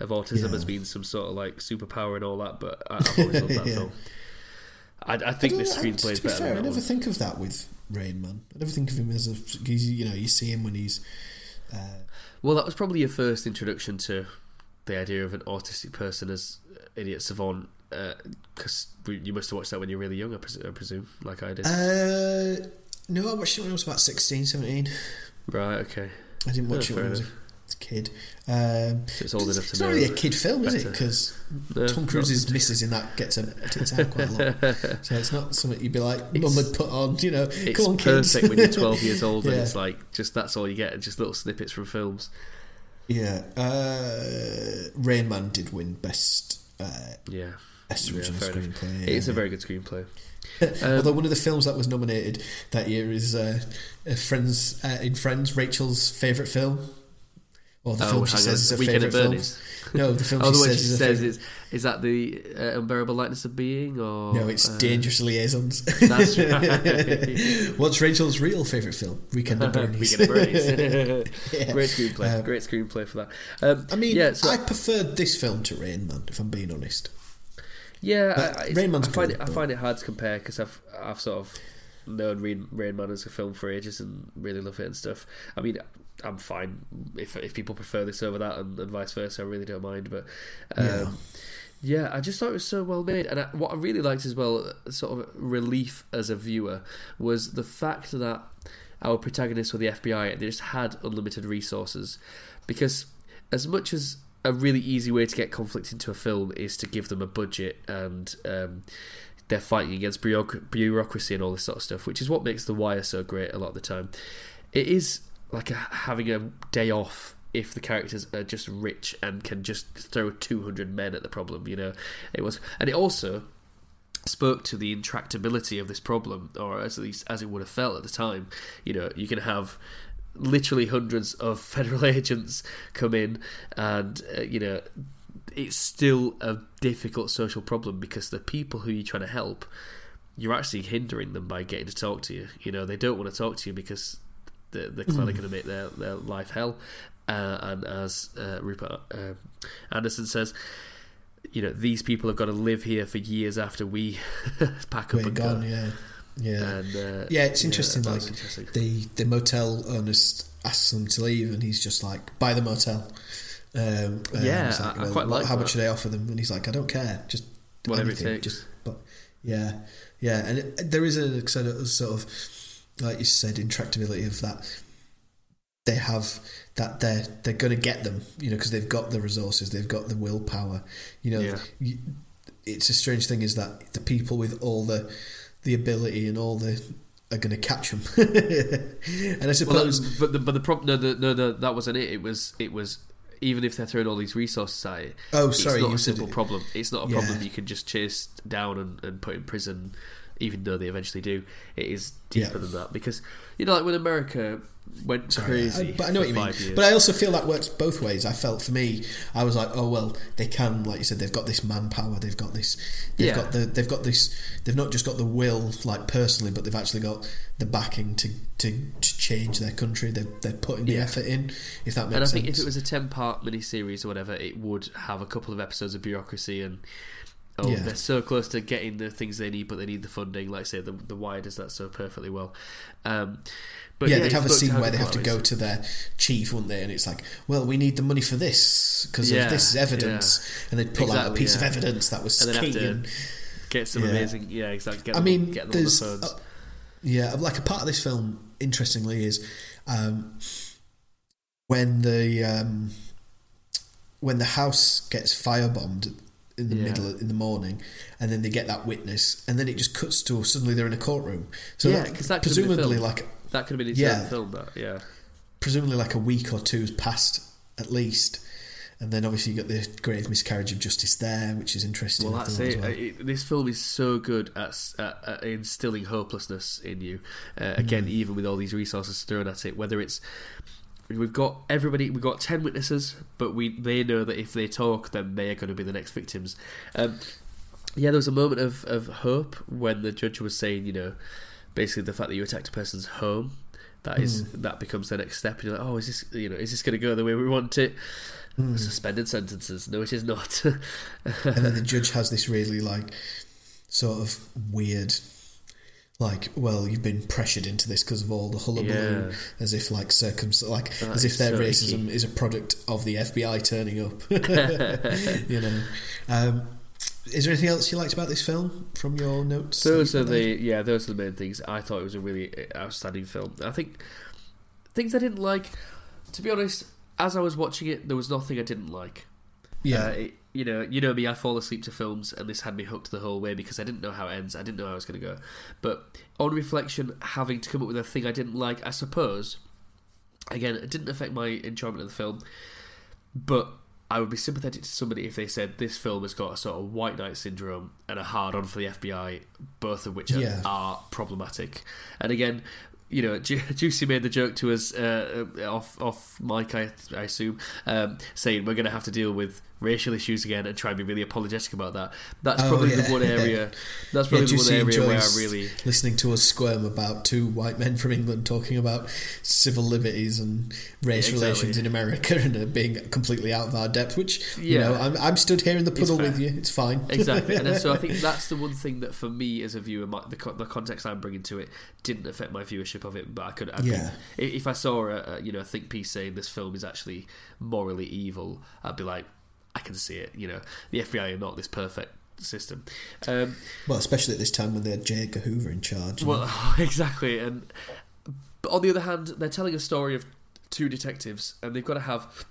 of autism Yeah. as being some sort of like superpower and all that. But I, I've always loved that Yeah. film. I, I think I know, screenplay is be better fair, I than that never one. think of that with Rain Man. I never think of him as a. You know, you see him when he's. Uh, Well, that was probably your first introduction to the idea of an autistic person as idiot savant, because you must have watched that when you were really young, I, pres- I presume, like I did. uh, no, I watched it when I was about 16, 17. right, okay. I didn't watch Oh, it when I was a kid. Um, So it's old enough to it's know. not really a kid film, is it? Because No, Tom Cruise's missus in that gets a tits out quite a lot. So it's not something you'd be like, Mum would put on, you know, It's come on, kids. perfect when you're 12 years old and it's like just that's all you get, just little snippets from films. Yeah. Uh, Rain Man did win Best uh, Yeah, best Yeah, Original. Screenplay. it's a very good screenplay. Although one of the films that was nominated that year is uh, Friends uh, in Friends, Rachel's favourite film. Or the oh, film she says is her favourite film. No, the film Oh, she the one says she is says is is that the uh, unbearable lightness of being, or No, it's uh, Dangerous Liaisons. That's right. What's Rachel's real favourite film? Weekend at Bernie's. Weekend at. Yeah. Great screenplay. Um, Great screenplay for that. Um, I mean, yeah, so I preferred this film to Rain Man, if I'm being honest. Yeah, But I, I, Rain Man's I find good, it. I find it hard to compare because I've I've sort of known Rain, Rain Man as a film for ages and really love it and stuff. I mean, I'm fine if if people prefer this over that and, and vice versa. I really don't mind. But um, Yeah. yeah. I just thought it was so well made, and I, what I really liked as well, sort of relief as a viewer, was the fact that our protagonists were the FBI and they just had unlimited resources, because as much as a really easy way to get conflict into a film is to give them a budget and um, they're fighting against bureaucracy and all this sort of stuff, which is what makes The Wire so great a lot of the time. It is like a, having a day off if the characters are just rich and can just throw 200 men at the problem, you know. It was, and it also spoke to the intractability of this problem, or at least as it would have felt at the time. You know, you can have literally hundreds of federal agents come in, and uh, you know, it's still a difficult social problem because the people who you're trying to help, you're actually hindering them by getting to talk to you. You know, they don't want to talk to you because they're, they're clearly going to make their, their life hell. Uh, and as uh, Rupert uh, Anderson says, you know, these people have got to live here for years after we pack up We're and gone, go. yeah. Yeah. And, uh, Yeah, it's interesting. that like interesting. the the motel owners asks them to leave, and he's just like, "Buy the motel." Um, Yeah, like, I- I quite like how that. much do they offer them? And he's like, "I don't care, just Whatever it anything, takes. Just, but yeah, yeah, and it, there is a sort of, sort of, like you said, intractability of that. They have that they're they're going to get them, you know, because they've got the resources, they've got the willpower, you know. Yeah. you- it's a strange thing is that the people with all the the ability and all the are going to catch them. and I Well, suppose that- but the but the problem no, the, no no that wasn't it. It was it was even if they're throwing all these resources at it. Oh, sorry, it's not a simple it- problem. It's not a Yeah. problem you can just chase down and, and put in prison even though they eventually do, it is deeper Yeah. than that because you know, like when America went crazy, I- but I know what you mean. years. But I also feel that works both ways. I felt for me, I was like, oh well, they can, like you said, they've got this manpower, they've got this, they've Yeah. got the, they've got this, they've not just got the will, like personally, but they've actually got the backing to to, to change their country. They're they're putting the Yeah. effort in. If that makes sense. and I sense. think if it was a ten part miniseries or whatever, it would have a couple of episodes of bureaucracy and oh, Yeah. they're so close to getting the things they need, but they need the funding. Like say, the the Wire does that so perfectly well. Um, but yeah, yeah, they'd have a scene where they have to go to their chief, wouldn't they? And it's like, well, we need the money for this because Yeah, of this is evidence, and they'd pull out a piece of evidence that was And key. and- get some amazing. Yeah, exactly. Get I mean, on the there's uh, yeah, like a part of this film, interestingly, is um, when the um, when the house gets firebombed in the Yeah. middle in the morning, and then they get that witness, and then it just cuts to suddenly they're in a courtroom. So Yeah, that- 'cause that could've presumably, like that could have been its yeah. film. That yeah. presumably like a week or two's passed at least. And then obviously you got the grave miscarriage of justice there, which is interesting. Well, that's it. well. It. This film is so good at, at, at instilling hopelessness in you. Uh, again, even with all these resources thrown at it, whether it's we've got everybody, we've got ten witnesses, but we they know that if they talk, then they are going to be the next victims. Um, yeah, there was a moment of, of hope when the judge was saying, you know, basically the fact that you attacked a person's home. That is Hmm. that becomes the next step. And you're like, oh, is this you know is this going to go the way we want it? Hmm. Suspended sentences? No, it is not. and then the judge has this really like sort of weird like well you've been pressured into this because of all the hullabaloo Yeah. as if like circum like That as if their so racism icky. is a product of the FBI turning up you know um, is there anything else you liked about this film from your notes Those are the yeah, those are the main things. I thought it was a really outstanding film. I think things I didn't like. To be honest, as I was watching it, there was nothing I didn't like. Yeah Uh, it- you know, you know me. I fall asleep to films, and this had me hooked the whole way because I didn't know how it ends. I didn't know how I was going to go. But on reflection, having to come up with a thing I didn't like, I suppose. Again, it didn't affect my enjoyment of the film, but I would be sympathetic to somebody if they said this film has got a sort of white knight syndrome and a hard on for the FBI, both of which are, Yeah. are problematic. And again, you know, Ju- Juicy made the joke to us uh, uh, off off mic, I, I assume, um, saying we're going to have to deal with racial issues again and try and be really apologetic about that. That's Oh, probably yeah. the one area. That's Yeah, probably the one area where I really. listening to us squirm about two white men from England talking about civil liberties and race Exactly. relations in America and uh, being completely out of our depth. Which you know, I'm, I'm stood here in the puddle with you. It's fine. Exactly, and so I think that's the one thing that for me as a viewer, my, the, the context I'm bringing to it didn't affect my viewership of it. But I could, I'd Yeah. if, if I saw a, a you know a think piece saying this film is actually morally evil, I'd be like, I can see it. You know, the FBI are not this perfect system. Um, Well, especially at this time when they had J. Edgar Hoover in charge. well, exactly, and but on the other hand, they're telling a story of two detectives, and they've got to have.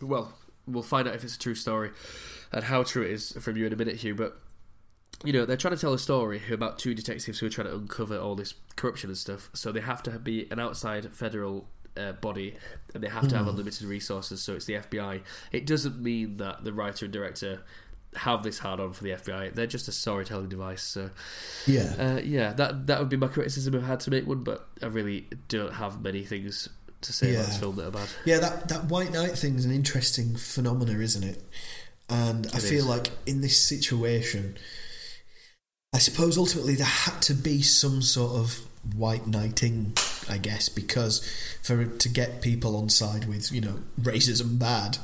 Well, we'll find out if it's a true story and how true it is from you in a minute, Hugh. But you know, they're trying to tell a story about two detectives who are trying to uncover all this corruption and stuff. So they have to be an outside federal uh, body, and they have to have unlimited resources. So it's the FBI. It doesn't mean that the writer and director have this hard on for the FBI. They're just a storytelling device. So yeah. uh, yeah, that that would be my criticism if I had to make one. But I really don't have many things to say about this film that are bad. Yeah, that that white knight thing is an interesting phenomena, isn't it? And I feel is. like in this situation, I suppose ultimately there had to be some sort of white knighting, I guess, because for to get people on side with you know racism bad,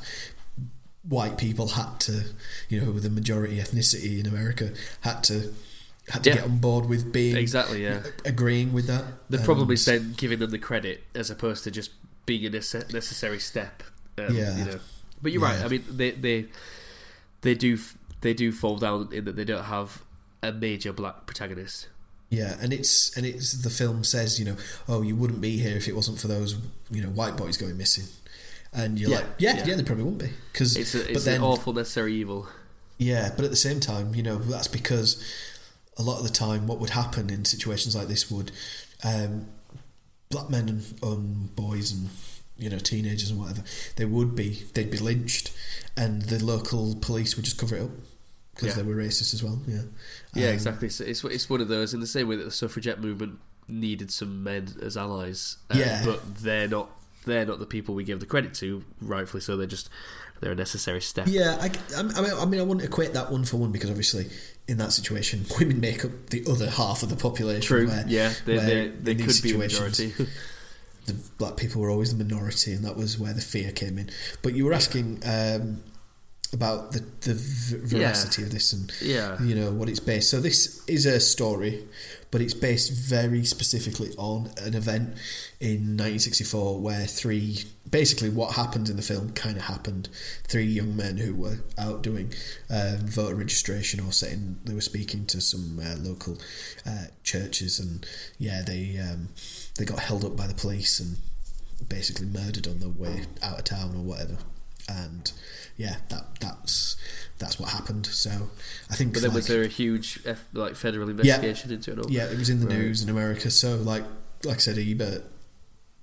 white people had to, you know, who were the majority ethnicity in America, had to had to Yeah. get on board with being Exactly. Yeah. agreeing with that. They're And- probably then giving them the credit as opposed to just being a necessary step. Um, Yeah. You know. But you're right. I mean, they they they do they do fall down in that they don't have a major black protagonist. Yeah, and it's and it's the film says you know oh you wouldn't be here if it wasn't for those you know white boys going missing, and you're Yeah, like yeah yeah. yeah, they probably wouldn't be because It's a, but it's then an awful necessary evil. yeah but at the same time you know that's because a lot of the time what would happen in situations like this would um, black men and um, boys and you know teenagers and whatever they would be they'd be lynched and the local police would just cover it up because Yeah. they were racist as well. Yeah, Yeah, Um, exactly. So it's it's one of those in the same way that the suffragette movement needed some men as allies. uh, Yeah. but they're not they're not the people we give the credit to, rightfully so. They're just they're a necessary step. Yeah, I, I mean, I mean, I wouldn't equate that one for one because obviously, in that situation, women make up the other half of the population. True. Where, yeah, they they, they could be a majority. The black people were always the minority, and that was where the fear came in. But you were asking um, about the the v- veracity of this and yeah. you know what it's based. So this is a story, but it's based very specifically on an event in 1964 where three basically what happened in the film kind of happened. Three young men who were out doing um, voter registration or saying they were speaking to some uh, local uh, churches, and yeah, they um, they got held up by the police and basically murdered on their way out of town or whatever. And yeah, that that's that's what happened. So I think But then like, was there a huge F, like federal investigation into it? All? yeah, it was in the Right. news in America. So like like I said, Ebert,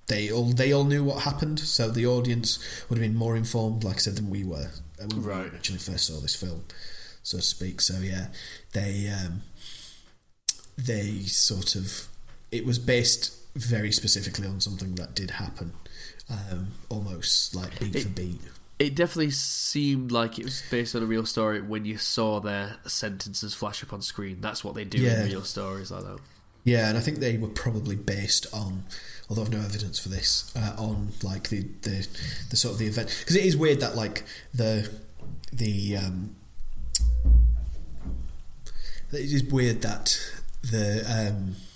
they all they all knew what happened. So the audience would have been more informed, like I said, than we were uh, when Right. we originally first saw this film, so to speak. So yeah, they um, they sort of it was based very specifically on something that did happen, um, almost like beat It- for beat. It definitely seemed like it was based on a real story when you saw their sentences flash up on screen. That's what they do Yeah. in real stories like that. Yeah, and I think they were probably based on, although I've no evidence for this, uh, on like the, the the sort of the event because it is weird that like the the um, it is weird that the um, the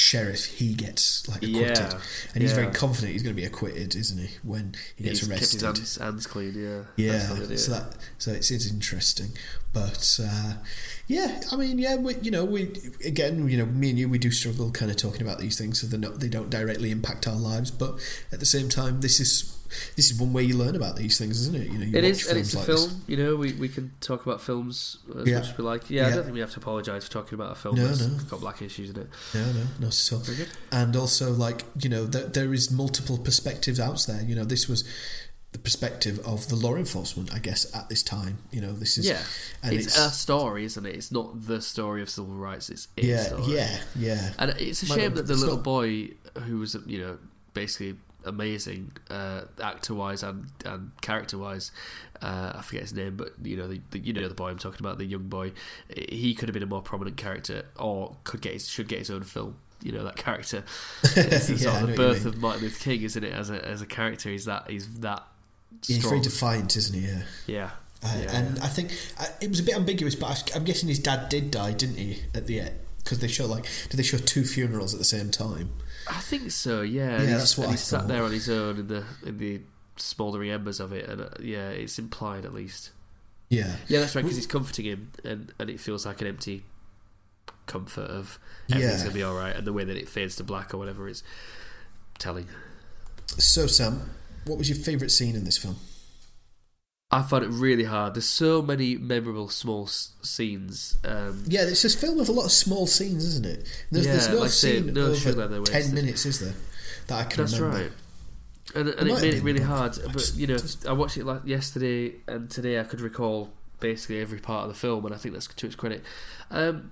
sheriff he gets like acquitted, Yeah, and he's very confident he's going to be acquitted, isn't he? When he gets He's kept his arrested. hands, hands clean. Yeah, Yeah, so that so it's, it's interesting, but uh, yeah, I mean, yeah, we, you know, we again, you know, me and you, we do struggle kind of talking about these things, so they're not they don't directly impact our lives, but at the same time, this is this is one way you learn about these things, isn't it? You know, you It is, and it's a like film. this. You know, we, we can talk about films as Yeah. much as we like. Yeah, I don't think we have to apologise for talking about a film No, that's no. got black issues in it. No, no, not at all. Good. and also like you know there, there is multiple perspectives out there you know this was the perspective of the law enforcement i guess at this time you know this is Yeah, and it's, it's, a story, isn't it? It's not the story of civil rights. It's a yeah story. yeah yeah And it's a Might shame that the little not- boy who was, you know, basically amazing uh, actor wise and, and character wise. Uh, I forget his name, but you know, the, the you know the boy I'm talking about, the young boy. He could have been a more prominent character, or could get his, should get his own film. You know that character. It's the Yeah, sort of the birth of Martin Luther King, isn't it? As a as a character, he's that he's that. Yeah, he's very defiant isn't he yeah Yeah. Uh, Yeah, and I think uh, it was a bit ambiguous, but I- I'm guessing his dad did die, didn't he? At the end, because they show like, did they show two funerals at the same time? I think so. Yeah, Yeah, that's what I he sat thought. there on his own in the in the smouldering embers of it, and uh, yeah, it's implied at least. Yeah, Yeah, that's right, because he's comforting him, and, and it feels like an empty comfort of everything's Yeah. gonna be all right, and the way that it fades to black or whatever is telling. So Sam, what was your favourite scene in this film? I found it really hard. There's so many memorable small s- scenes. Um, Yeah, it's just film with a lot of small scenes, isn't it? There's, Yeah, there's no like I say, scene no over ten wasted. minutes, is there? That I can that's remember. right. And, and might it made it really hard. But just- you know, just- I watched it like yesterday and today. I could recall basically every part of the film, and I think that's to its credit. Um,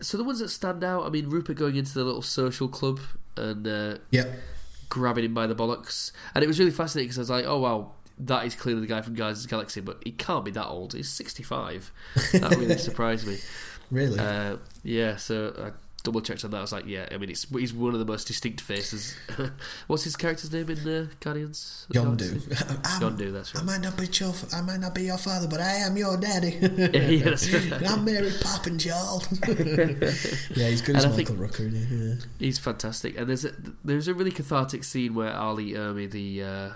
so the ones that stand out, I mean, Rupert going into the little social club and uh, Yeah, grabbing him by the bollocks, and it was really fascinating because I was like, oh wow. That is clearly the guy from Guardians of the Galaxy, but he can't be that old. He's sixty-five. That really surprised me. really. Uh, yeah, so I double checked on that. I was like, yeah, I mean, it's he's one of the most distinct faces. What's his character's name in uh, Guardians? the Yondu. Galaxy? I'm- Yondu, that's I might not be your, I might not be your father, but I am your daddy. Yeah, yeah, that's right. I'm Mary Poppins, y'all. yeah, he's good as Michael Rooker. Yeah. He's fantastic, and there's a there's a really cathartic scene where R. Lee Ermey, the uh,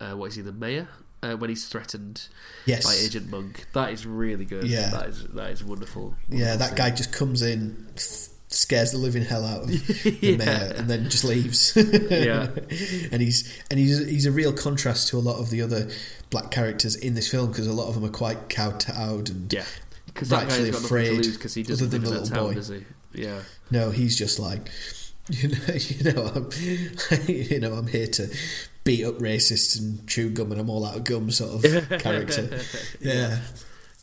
uh, what is he, the mayor, uh, when he's threatened Yes. by Agent Monk. That is really good. Yeah. that is that is wonderful. Yeah, wonderful that guy just comes in, scares the living hell out of the Yeah. mayor, and then just leaves. Yeah. and he's and he's he's a real contrast to a lot of the other black characters in this film because a lot of them are quite kowtowed and Yeah, because rightfully afraid, because he doesn't other than the little town, boy. does he? Yeah. no, he's just like you know, you know, I'm, you know, I'm here to beat up racists and chew gum, and I'm all out of gum, sort of character. Yeah,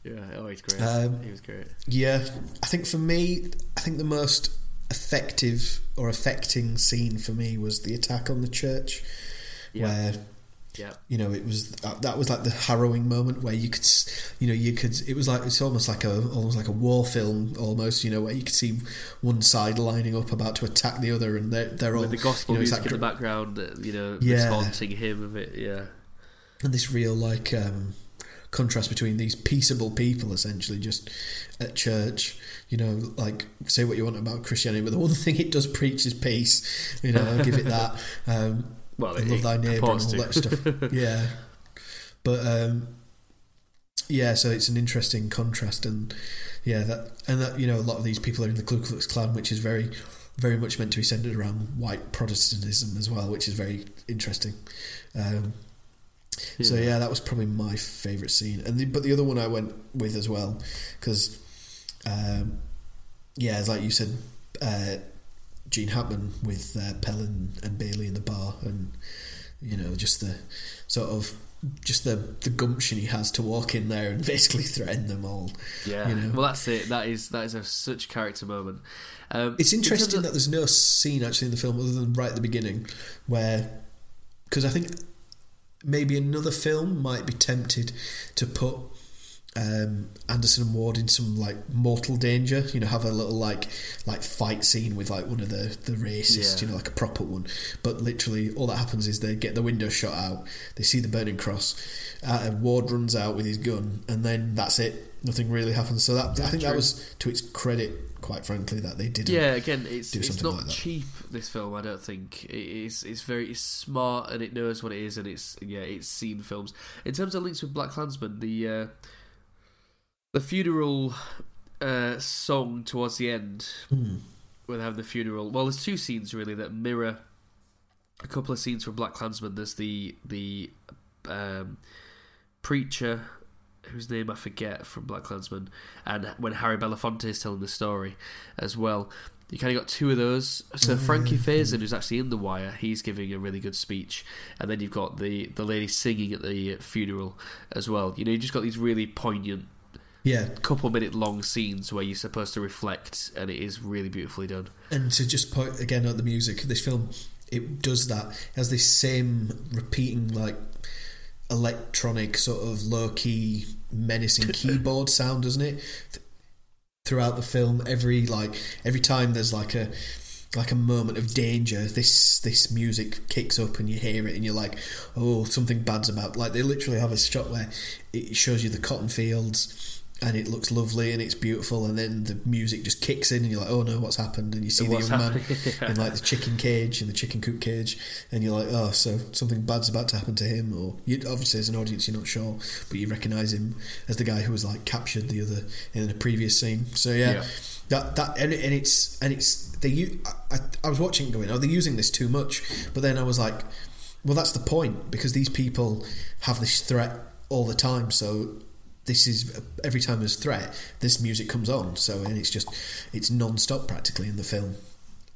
Yeah, oh, he's great. Um, he was great. Yeah, I think for me, I think the most effective or affecting scene for me was the attack on the church, Yeah. where Yeah, you know it was that, that was like the harrowing moment where you could you know you could it was like it's almost like a almost like a war film almost you know where you could see one side lining up about to attack the other and they're they're all the gospel you know, music like in the background, uh, you know, Yeah. taunting him of it. Yeah, and this real like um, contrast between these peaceable people essentially just at church you know like say what you want about christianity but the one thing it does preach is peace you know i'll give it that um, well, it, love thy neighbour and all that stuff. Yeah. But um, yeah so it's an interesting contrast and yeah that and that you know a lot of these people are in the Ku Klux Klan which is very very much meant to be centered around white Protestantism as well which is very interesting. Um, so yeah, that was probably my favourite scene. And the, but the other one I went with as well because, um, yeah, as like you said, uh, Gene Hackman with uh, Pellin and Bailey in the bar, and you know just the sort of just the the gumption he has to walk in there and basically threaten them all. Yeah, you know. well, that's it. That is that is a such character moment. Um, It's interesting that there's no scene actually in the film other than right at the beginning where because I think maybe another film might be tempted to put um, Anderson and Ward in some like mortal danger. You know, have a little like like fight scene with like one of the the racists. Yeah. You know, like a proper one. But literally, all that happens is they get the window shot out. They see the burning cross. Uh, and Ward runs out with his gun, and then that's it. Nothing really happens. So that I think that was to its credit, quite frankly, that they didn't. Yeah, again, it's it's not like cheap. This film, I don't think it is. It's very it's smart and it knows what it is, and it's yeah, it's seen films. In terms of links with BlacKkKlansman, the uh, the funeral uh, song towards the end, Hmm. when they have the funeral. Well, there's two scenes really that mirror a couple of scenes from BlacKkKlansman. There's the the um, preacher whose name I forget from BlacKkKlansman, and when Harry Belafonte is telling the story as well. You kind of got two of those. So Frankie Faison, who's actually in The Wire, he's giving a really good speech, and then you've got the the lady singing at the funeral as well. You know, you just got these really poignant Yeah, couple minute long scenes where you're supposed to reflect, and it is really beautifully done. and to just point again at the music, this film it does that. It has this same repeating like electronic sort of low key menacing keyboard sound, doesn't it? Th- Throughout the film, every like every time there's like a like a moment of danger, this this music kicks up and you hear it and you're like, oh, something bad's about. Like they literally have a shot where it shows you the cotton fields and it looks lovely and it's beautiful, and then the music just kicks in and you're like, oh no, what's happened? And you see the What's young man happening? in like the chicken cage in the chicken coop cage, and you're like, oh, so something bad's about to happen to him, or you obviously as an audience you're not sure, but you recognise him as the guy who was like captured the other in a previous scene. So yeah, Yeah. that that and, and it's and it's they. I was watching going, oh, they're using this too much, but then I was like, well, that's the point because these people have this threat all the time, so. This is every time there's threat, this music comes on. So and it's just it's non-stop practically in the film.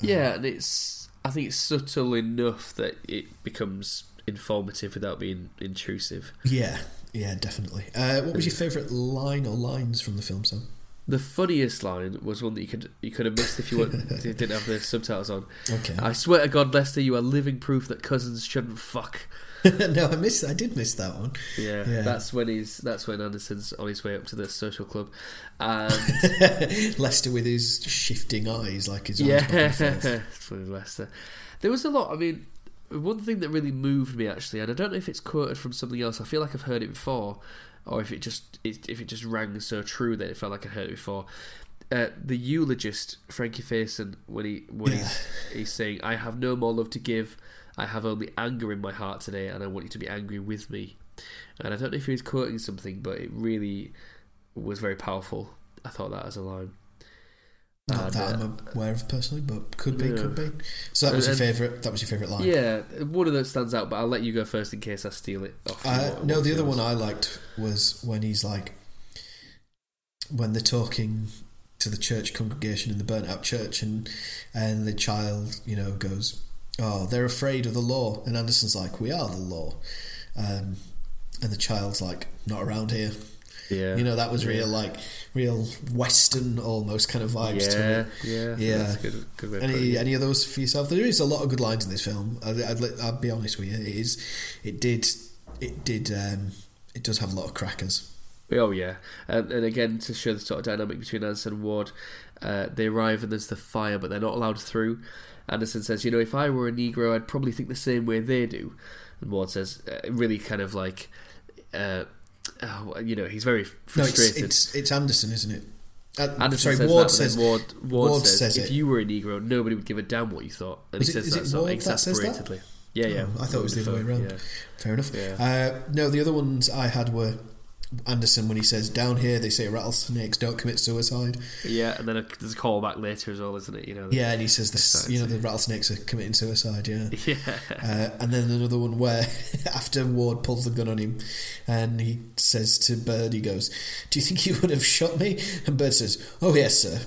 Yeah, and it's I think it's subtle enough that it becomes informative without being intrusive. Yeah, yeah, definitely. Uh, what was your favourite line or lines from the film, Sam? The funniest line was one that you could you could have missed if you, weren't, if you didn't have the subtitles on. Okay. I swear to God, Lester, you are living proof that cousins shouldn't fuck. no, I missed. I did miss that one. Yeah, Yeah. that's when he's that's when Anderson's on his way up to the social club, and Lester with his shifting eyes, like his eyes yeah, back and forth. it's funny, Lester. There was a lot. I mean, one thing that really moved me actually, and I don't know if it's quoted from something else. I feel like I've heard it before, or if it just it, if it just rang so true that it felt like I heard it before. Uh, the eulogist Frankie Faison when he when Yeah. he's he's saying, "I have no more love to give. I have only anger in my heart today, and I want you to be angry with me." And I don't know if he was quoting something, but it really was very powerful. I thought that as a line. Not And, that uh, I'm aware of personally, but could be, Yeah. could be. So that was And- your favourite. That was your favourite line. Yeah, one of those stands out, but I'll let you go first in case I steal it. Off. Uh, no, the other one I liked was when he's like, when they're talking to the church congregation in the burnt out church, and and the child, you know, goes, "Oh, they're afraid of the law," and Anderson's like, "We are the law," um, and the child's like, "Not around here." Yeah. You know, that was real, like, real Western almost kind of vibes to Yeah, it. yeah, Yeah. That's a good, good Any any of those for yourself? There is a lot of good lines in this film. I'd, I'd, let- I'll be honest with you. It is, it did, it did, um, it does have a lot of crackers. Oh yeah, and, and again to show the sort of dynamic between Anderson and Ward, uh, they arrive and there's the fire, but they're not allowed through. Anderson says, "You know, if I were a Negro, I'd probably think the same way they do." And Ward says, uh, really kind of like, uh, oh, you know, he's very No, it's, frustrated. it's it's Anderson, isn't it? Uh, Anderson sorry, says Ward that, says. Ward, Ward, Ward says, says if you were a Negro, nobody would give a damn what you thought. And Is he it- says that sort of Ward that says that? exasperatedly. Yeah, yeah. Oh, I thought it was the other way around. Yeah. Fair enough. Yeah. Uh, no, the other ones I had were Anderson when he says, "Down here they say rattlesnakes don't commit suicide." Yeah, and then a, there's a call back later as well, isn't it? You know. Yeah, and he says, this, "You know, the rattlesnakes are committing suicide." Yeah. Yeah. Uh, and then another one where after Ward pulls the gun on him and he says to Bird, he goes, Do you think you would have shot me? And Bird says, Oh, yes, sir.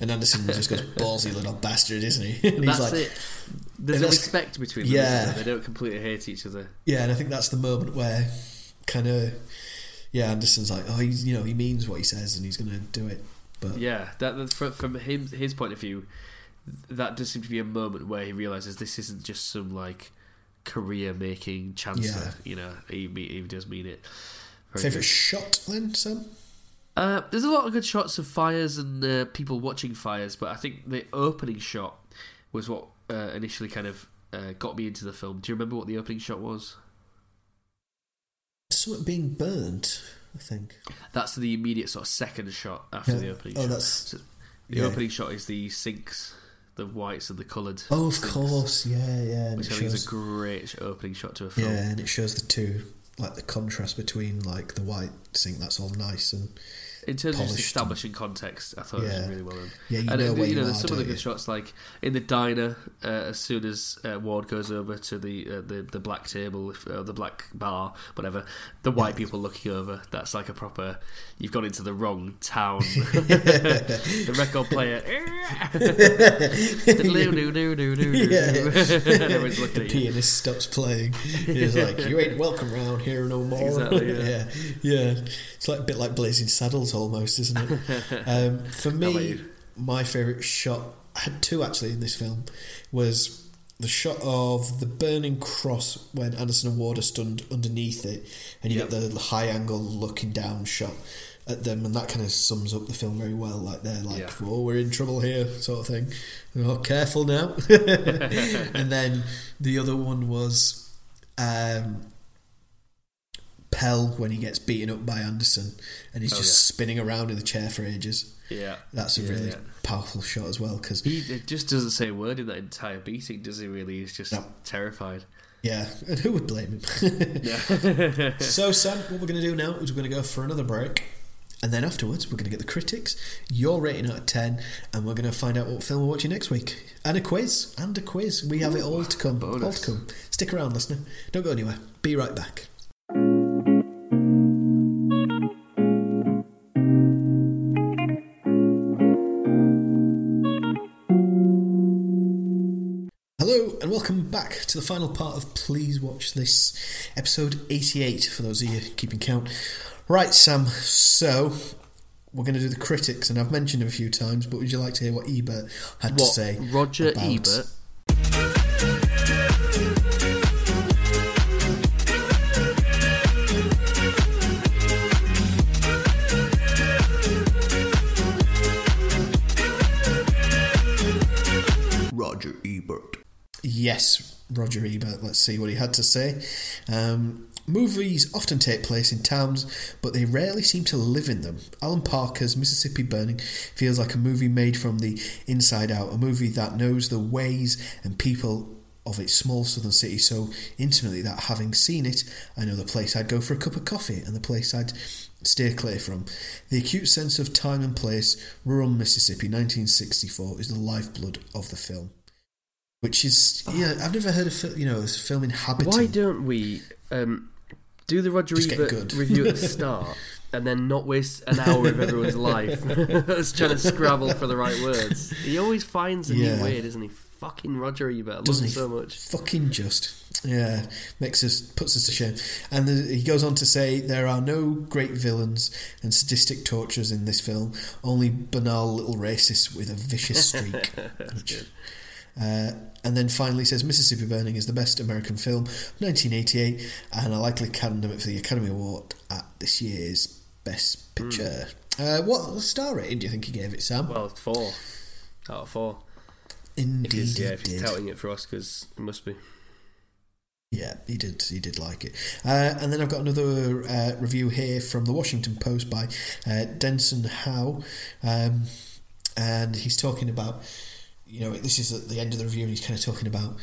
And Anderson just goes, Ballsy little bastard, isn't he? And he's That's like, it. There's a respect between them. Yeah. They don't completely hate each other. Yeah, and I think that's the moment where kind of, yeah, Anderson's like, Oh, he's, you know, he means what he says and he's going to do it. But Yeah, that, that from, from him his point of view, that does seem to be a moment where he realizes this isn't just some like career making chance. Yeah. You know, he he does mean it. Very favourite good. shot then, Sam? Uh, there's a lot of good shots of fires and uh, people watching fires, but I think the opening shot was what uh, initially kind of uh, got me into the film. Do you remember what the opening shot was? Something being burnt, I think. That's the immediate sort of second shot after Yeah. the opening Oh, shot. that's. So the yeah. opening shot is the sinks, the whites and the coloured. Oh, of sinks, course, yeah, yeah. Which I think is a great opening shot to a film. Yeah, and it shows the two, like the contrast between like the white sink. That's all nice and In terms of just establishing context, I thought it was really well done. yeah, you and know uh, you know, there's some of the good shots, like in the diner, uh, as soon as uh, Ward goes over to the uh, the the black table, if, uh, the black bar, whatever, the white people looking over. That's like a proper. You've gone into the wrong town. the record player. Yeah. The pianist stops playing. He's like, "You ain't welcome round here no more." Exactly, yeah. yeah, yeah. It's like a bit like Blazing Saddles, almost, isn't it? Um, for me, my favourite shot I had two actually in this film was the shot of the burning cross when Anderson and Ward are stood underneath it, and you Yep. get the high angle looking down shot at them, and that kind of sums up the film very well. Like they're like, Yeah. "Oh, we're in trouble here," sort of thing. Oh, careful now. and then the other one was um, Pell when he gets beaten up by Anderson, and he's Oh, just yeah. spinning around in the chair for ages. Yeah. That's a Yeah, really yeah. powerful shot as well because He it just doesn't say a word in that entire beating, does he? Really, he's just No. terrified. yeah, and who would blame him? Yeah. so Sam, what we're going to do now is we're going to go for another break. And then afterwards, we're going to get the critics, your rating out of 10, and we're going to find out what film we're watching next week. And a quiz. And a quiz. We have it all to come. All to come. Stick around, listener. Don't go anywhere. Be right back. Back to the final part of Please Watch This, episode 88, for those of you keeping count. Right, Sam, so we're going to do the critics, and I've mentioned him a few times, but would you like to hear what Ebert had to say? Roger about- Ebert? Yes, Roger Ebert. Let's see what he had to say. Um, movies often take place in towns, but they rarely seem to live in them. Alan Parker's Mississippi Burning feels like a movie made from the inside out, a movie that knows the ways and people of its small southern city so intimately that having seen it, I know the place I'd go for a cup of coffee and the place I'd steer clear from. The acute sense of time and place, rural Mississippi, 1964, is the lifeblood of the film. Which is, yeah, I've never heard of you know a film inhabiting. Why don't we um, do the Roger Just Ebert review at the start and then not waste an hour of everyone's life us trying to scrabble for the right words? He always finds a Yeah. new way, doesn't he? Fucking Roger Ebert, I love Doesn't him he? so much. Fucking just. Yeah, makes us puts us to shame. And the, he goes on to say there are no great villains and sadistic torturers in this film, only banal little racists with a vicious streak. which, uh, and then finally says Mississippi Burning is the best American film, 1988, and a likely candidate for the Academy Award at this year's Best Picture. Uh, what star rating do you think he gave it, Sam? Well, four out of four. If Indeed, he's, yeah, if he's touting it for Oscars, it must be. Yeah, he did. He did like it. Uh, and then I've got another uh, review here from the Washington Post by uh, Desson Howe, um, and he's talking about, you know, this is at the end of the review, and he's kind of talking about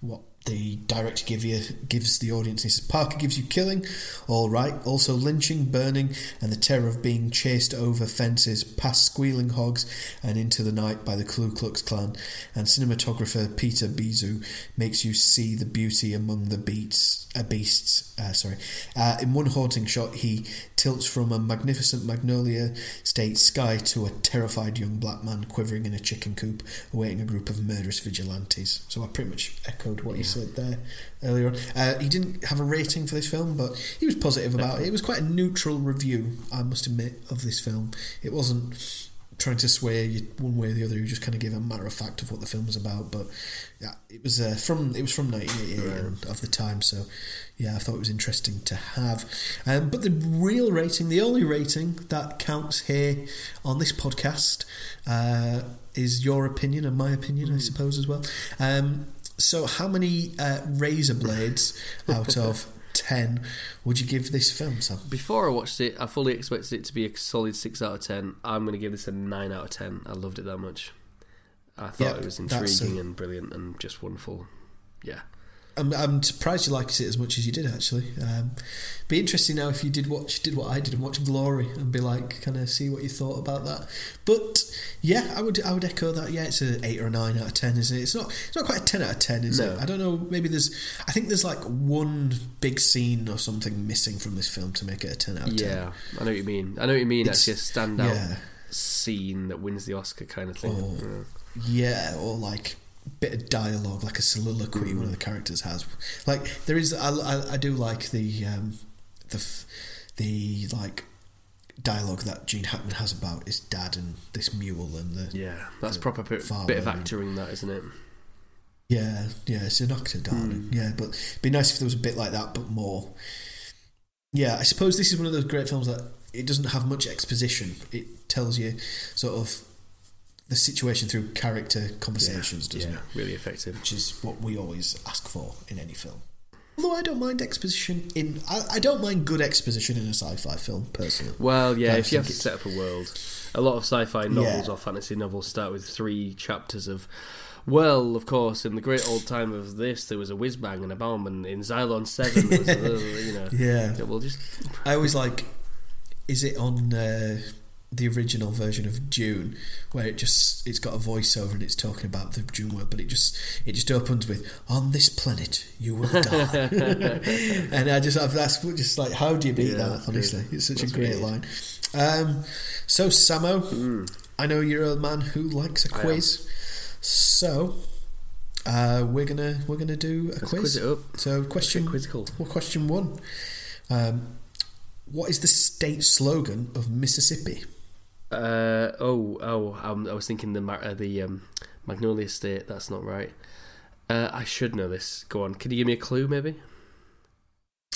what the director give you, gives the audience. He says Parker gives you killing, all right. Also lynching, burning, and the terror of being chased over fences, past squealing hogs, and into the night by the Ku Klux Klan. And cinematographer Peter Biziou makes you see the beauty among the beats, uh, beasts. Uh, sorry, uh, in one haunting shot, he tilts from a magnificent magnolia state sky to a terrified young black man quivering in a chicken coop, awaiting a group of murderous vigilantes. So I pretty much echoed what there earlier on. Uh, he didn't have a rating for this film, but he was positive about it. It was quite a neutral review, I must admit, of this film. It wasn't trying to sway you one way or the other. He just kind of gave a matter of fact of what the film was about. But yeah, it was uh, from it was from 1988 and of the time, so yeah, I thought it was interesting to have. Um, but the real rating, the only rating that counts here on this podcast, uh, is your opinion and my opinion, I suppose as well. Um, so, how many uh, razor blades out of ten would you give this film, Sam? Before I watched it, I fully expected it to be a solid six out of ten. I'm going to give this a nine out of ten. I loved it that much. I thought Yep, it was intriguing a- and brilliant and just wonderful. Yeah. I'm, I'm surprised you liked it as much as you did. Actually, um, be interesting now if you did watch did what I did and watch Glory and be like, kind of see what you thought about that. But yeah, I would I would echo that. Yeah, it's a eight or a nine out of ten, isn't it? It's not it's not quite a ten out of ten, is No. it? I don't know. Maybe there's I think there's like one big scene or something missing from this film to make it a ten out of ten. Yeah, I know what you mean. I know what you mean. It's- Actually, a standout yeah. scene that wins the Oscar kind of thing. Oh. Yeah. Yeah, or like bit of dialogue, like a soliloquy one of the characters has. Like there is, I, I, I do like the um, the the like dialogue that Gene Hackman has about his dad and this mule and the Yeah, that's the proper bit, bit of acting, that isn't it? yeah yeah it's an actor darling yeah but it'd be nice if there was a bit like that but more yeah I suppose this is one of those great films that it doesn't have much exposition it tells you sort of the situation through character conversations doesn't yeah, it really effective. which is what we always ask for in any film. Although I don't mind exposition in, I, I don't mind good exposition in a sci-fi film personally. Well, yeah, I if you have to set up a world, a lot of sci-fi novels Yeah. or fantasy novels start with three chapters of. Well, of course, in the great old time of this, there was a whiz bang and a bomb, and in Xylon Seven, there was a, you know, Yeah, yeah, well, just I always like. Is it on uh, the original version of Dune where it just it's got a voiceover and it's talking about the Dune world, but it just it just opens with "On this planet you will die," and I just that's just like how do you beat Yeah, that? Honestly, good. it's such That's a great really line. Um, so Samo, I know you're a man who likes a quiz, so uh, we're gonna we're gonna do a let's quiz. quiz. So question Quizzical. well, question one. Um, what is the state slogan of Mississippi? Uh, oh, oh, um, I was thinking the uh, the um, Magnolia State. That's not right. Uh, I should know this. Go on. Can you give me a clue, maybe?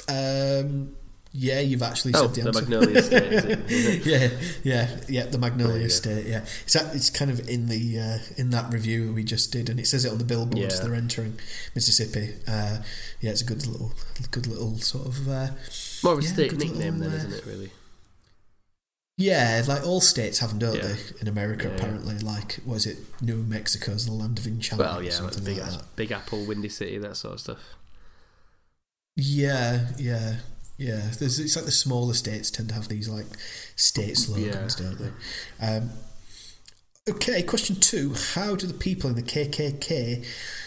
Um, yeah, you've actually Oh, said the the answer. Magnolia State. Is it? yeah, yeah, yeah. The Magnolia go. State. Yeah, it's a- it's kind of in the uh, in that review we just did, and it says it on the billboards. Yeah. They're entering Mississippi. Uh, yeah, it's a good little, good little sort of. Uh, More of a Yeah, state nickname, little, then, uh, isn't it? Really? Yeah, like all states have them, don't Yeah. they? In America, Yeah, apparently, like was it New Mexico's the land of enchantment? Well, yeah, like something Big, like that. Big Apple, Windy City, that sort of stuff. Yeah, yeah, yeah. There's it's like the smaller states tend to have these like state slogans, Yeah, don't they? Um, okay, question two: How do the people in the KKK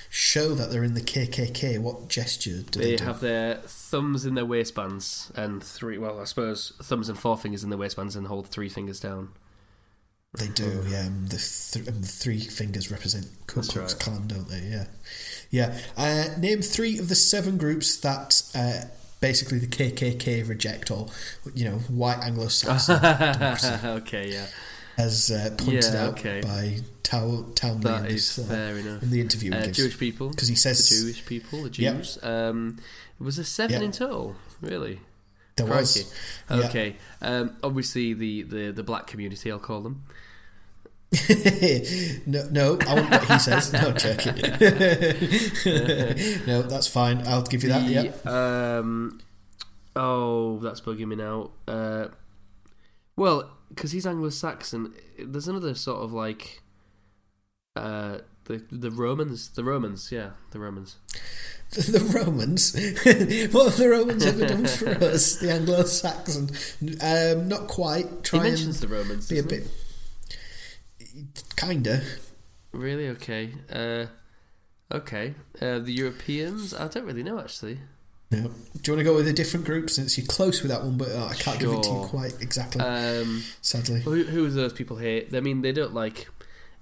show that they're in the KKK? What gesture do they, They do? have their thumbs in their waistbands and three. Well, I suppose thumbs and four fingers in their waistbands and hold three fingers down. They do, yeah. The, th- the three fingers represent Ku Klux right. Klan, don't they? Yeah, Yeah. Uh, name three of the seven groups that uh, basically the KKK reject, or you know, white Anglo-Saxon democracy, okay, yeah, as uh, pointed Yeah, out by Tow- Townley that in, is this, uh, fair enough. in the interview. Uh. Jewish people, because he says the Jewish people, the Yep. Jews. Um, was there seven Yep. in total? Really? there was. Crikey. Yeah. Okay. Um, obviously, the, the, the black community, I'll call them. no, no, I want what he says. No, joking. no, that's fine. I'll give you that. The, Yeah. Um, oh, that's bugging me now. Uh, well, because he's Anglo-Saxon, there's another sort of like uh, the the Romans. The Romans, yeah, the Romans. The Romans. what have the Romans ever done for us? The Anglo-Saxon. Um, not quite. Try he mentions the Romans. be a bit. Kinda. Really? Okay. Uh, okay. Uh, the Europeans? I don't really know actually. No. Do you want to go with a different group since you're close with that one, but uh, I can't give it to you quite exactly. Um, sadly. who, who are those people here? I mean, they don't like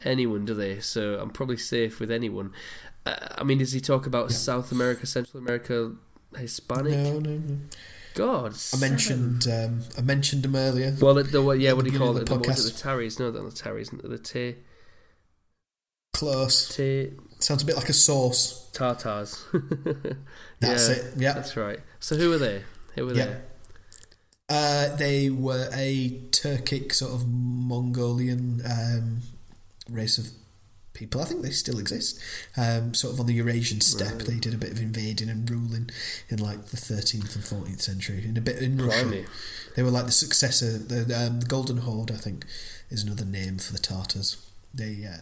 anyone, do they? So I'm probably safe with anyone. Uh, I mean, does he talk about Yeah. South America, Central America, Hispanic? No, no, no. God, I seven. mentioned. Um, I mentioned them earlier. Well, the, the yeah, what do you call it? The, the what was it? podcast. The Tarries? No, not the Tarries. The T Close. T Sounds a bit like a sauce. Tartars. That's yeah, it. Yeah. That's right. So who were they? Who are Yeah. they? Uh, they were a Turkic sort of Mongolian um, race of people. I think they still exist. Um, sort of on the Eurasian steppe, Right. they did a bit of invading and ruling in like the 13th and 14th century. In a bit in Russia, Blimey. they were like the successor. The, um, the Golden Horde, I think, is another name for the Tartars. They uh,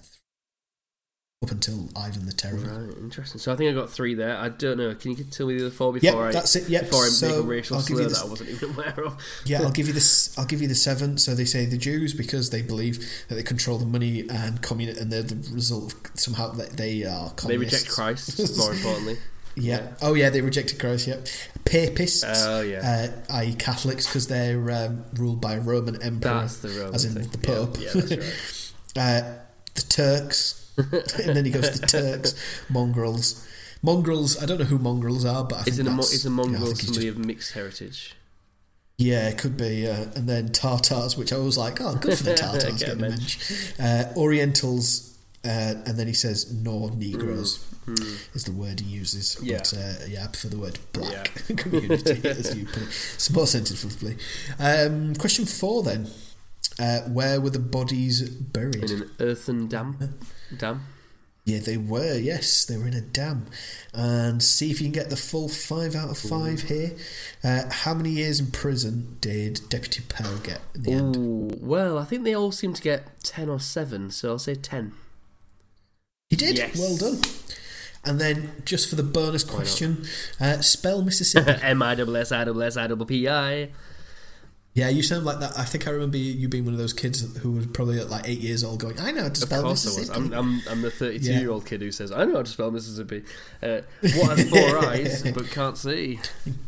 up until Ivan the Terrible. Right, interesting. So I think I got three there. I don't know. Can you tell me the other four Yep, before I that's it. Yep. before I so make a racial slur you that. I wasn't even aware of? Yeah, I'll give you this. I'll give you the seven. So they say the Jews because they believe that they control the money and communist, and they're the result of somehow that they are. Communists. They reject Christ. More importantly. Yeah. Yeah. Oh yeah, they rejected Christ. Yeah. Papists. Oh yeah. Uh, i.e., Catholics, because they're um, ruled by a Roman emperor, That's the Roman as in thing. the Pope. Yeah, yeah that's right. uh, the Turks, and then he goes to Turks, mongrels. Mongrels. I don't know who mongrels are, but I think Is, it a, is a yeah, think he's somebody just- of mixed heritage? Yeah, it could be. Uh, and then Tartars, which I was like, oh, good for the Tartars getting a mensch. Uh, Orientals, uh, and then he says nor Negroes is the word he uses. Yeah. But uh, yeah, I prefer the word black community, as you put it. It's more sensitively. Um, question four then. Uh, where were the bodies buried? In an earthen dam. Dam. Yeah, they were. Yes, they were in a dam. And see if you can get the full five out of five here. Uh, how many years in prison did Deputy Pell get in the end? Ooh, well, I think they all seem to get ten or seven, so I'll say ten. He did. Yes. Well done. And then, just for the bonus question, uh, spell Mississippi. M I double S I double S I double P I. yeah, you sound like that. I think I remember you being one of those kids who was probably at like eight years old, going, "I know how to Of spell course I was. Mississippi." I'm, I'm, I'm the 32 Yeah. year old kid who says, I know how to spell Mississippi. Uh, what has four eyes but can't see?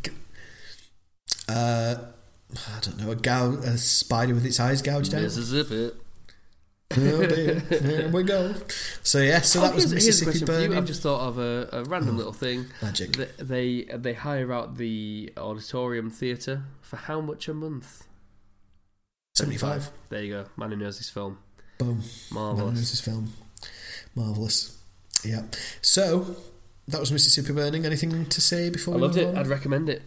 Uh, I don't know. A, gou- a spider with its eyes gouged out. Mississippi. Oh dear. There we go. So yeah, so that Oh, was here's a Mississippi question for you. burning. I've just thought of a, a random oh, little thing. Magic. Th- They they hire out the auditorium theatre for how much a month? Seventy-five. There you go. Man who knows his film. Boom. Marvelous. Man who knows This film. Marvelous. Yeah. So that was Mississippi Burning. Anything to say before I we loved move it. on? I'd recommend it.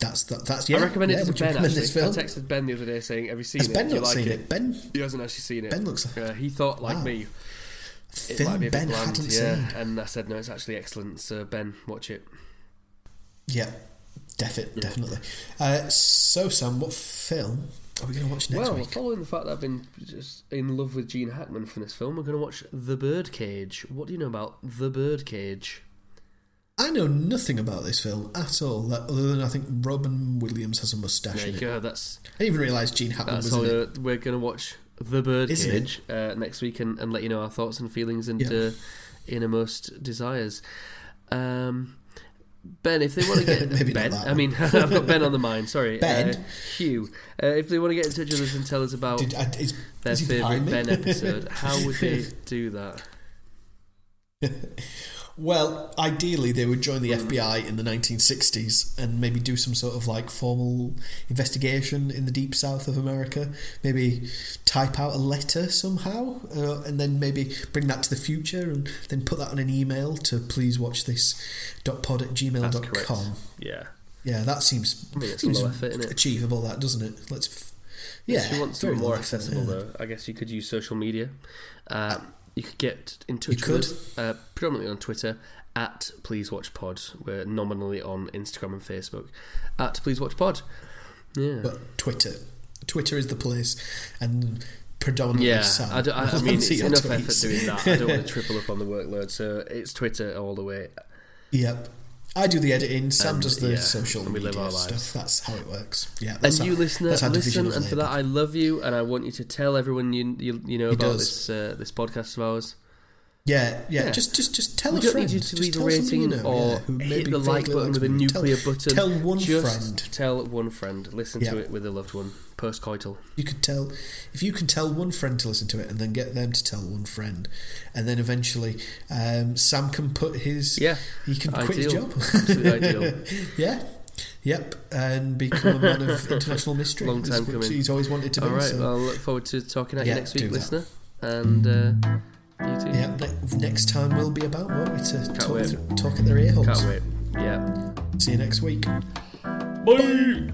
That's that, that's yeah. I recommend yeah, it to Ben. recommend Actually, this film? I texted Ben the other day saying, "Have you seen Has it? Ben Do you like seen it?" it? Ben He hasn't actually seen it. Ben looks like Uh, he thought like Wow. me. It film might be a Ben bit bland, hadn't yeah. seen. And I said, no, it's actually excellent. So Ben, watch it. Yeah, defi- Yeah. definitely. Uh, so Sam, what film are we going to watch next well, week? following the fact that I've been just in love with Gene Hackman from this film, we're going to watch The Birdcage. What do you know about The Birdcage? I know nothing about this film at all, that- other than I think Robin Williams has a mustache There you it. That's I didn't even realise Gene Hackman was in it. we're, going to watch The Birdcage uh, next week and, and let you know our thoughts and feelings and Yeah. uh, innermost desires. Um, Ben, if they want to get Maybe Ben, I mean, I've got Ben on the mind. Sorry, Ben? uh, Hugh. Uh, if they want to get in touch with us and tell us about Did, uh, is, their is favourite? Ben episode, how would they do that? Well, ideally, they would join the FBI in the 1960s and maybe do some sort of like formal investigation in the deep south of America. Maybe type out a letter somehow, uh, and then maybe bring that to the future and then put that on an email to please watch this dot pod at gmail.com. Yeah. Yeah, that seems, I mean, seems effort, achievable, that doesn't it? Let's. F- yeah, if you want something more accessible, yeah. though, I guess you could use social media. Uh, you could get in touch You with us, uh, predominantly on Twitter, at Please Watch Pod. We're nominally on Instagram and Facebook, at Please Watch Pod. Yeah. But Twitter, Twitter is the place, and predominantly yeah, Sam. I, don't- I, I mean, it's enough tweets. effort doing that. I don't want to triple up on the workload, so it's Twitter all the way. Yep. I do the editing. Sam And, does the yeah, social and we live media our lives. stuff. That's how it works. Yeah. And you, listener, listen, and for that. I love you, and I want you to tell everyone you you, you know He about does. this uh, this podcast of ours. Yeah, yeah, yeah. Just, just, just tell we a don't friend. need you to Just leave a rating you know, or yeah, who hit maybe the like button with a nuclear tell, button. Tell one Just friend. tell one friend. Listen Yeah. to it with a loved one. Postcoital. You could tell if you can tell one friend to listen to it, and then get them to tell one friend, and then eventually um, Sam can put his Yeah, he can quit his job. Ideal. yeah. Yep, and become a man of international mystery. Long time coming. He's always wanted to be. All right. so- Well, I look forward to talking at Yeah, you next week, listener. And uh, you too. Yeah, ne- next time will be about what we to talk, wait. th- talk at their ear holes. Can't wait. Yeah. See you next week. Bye.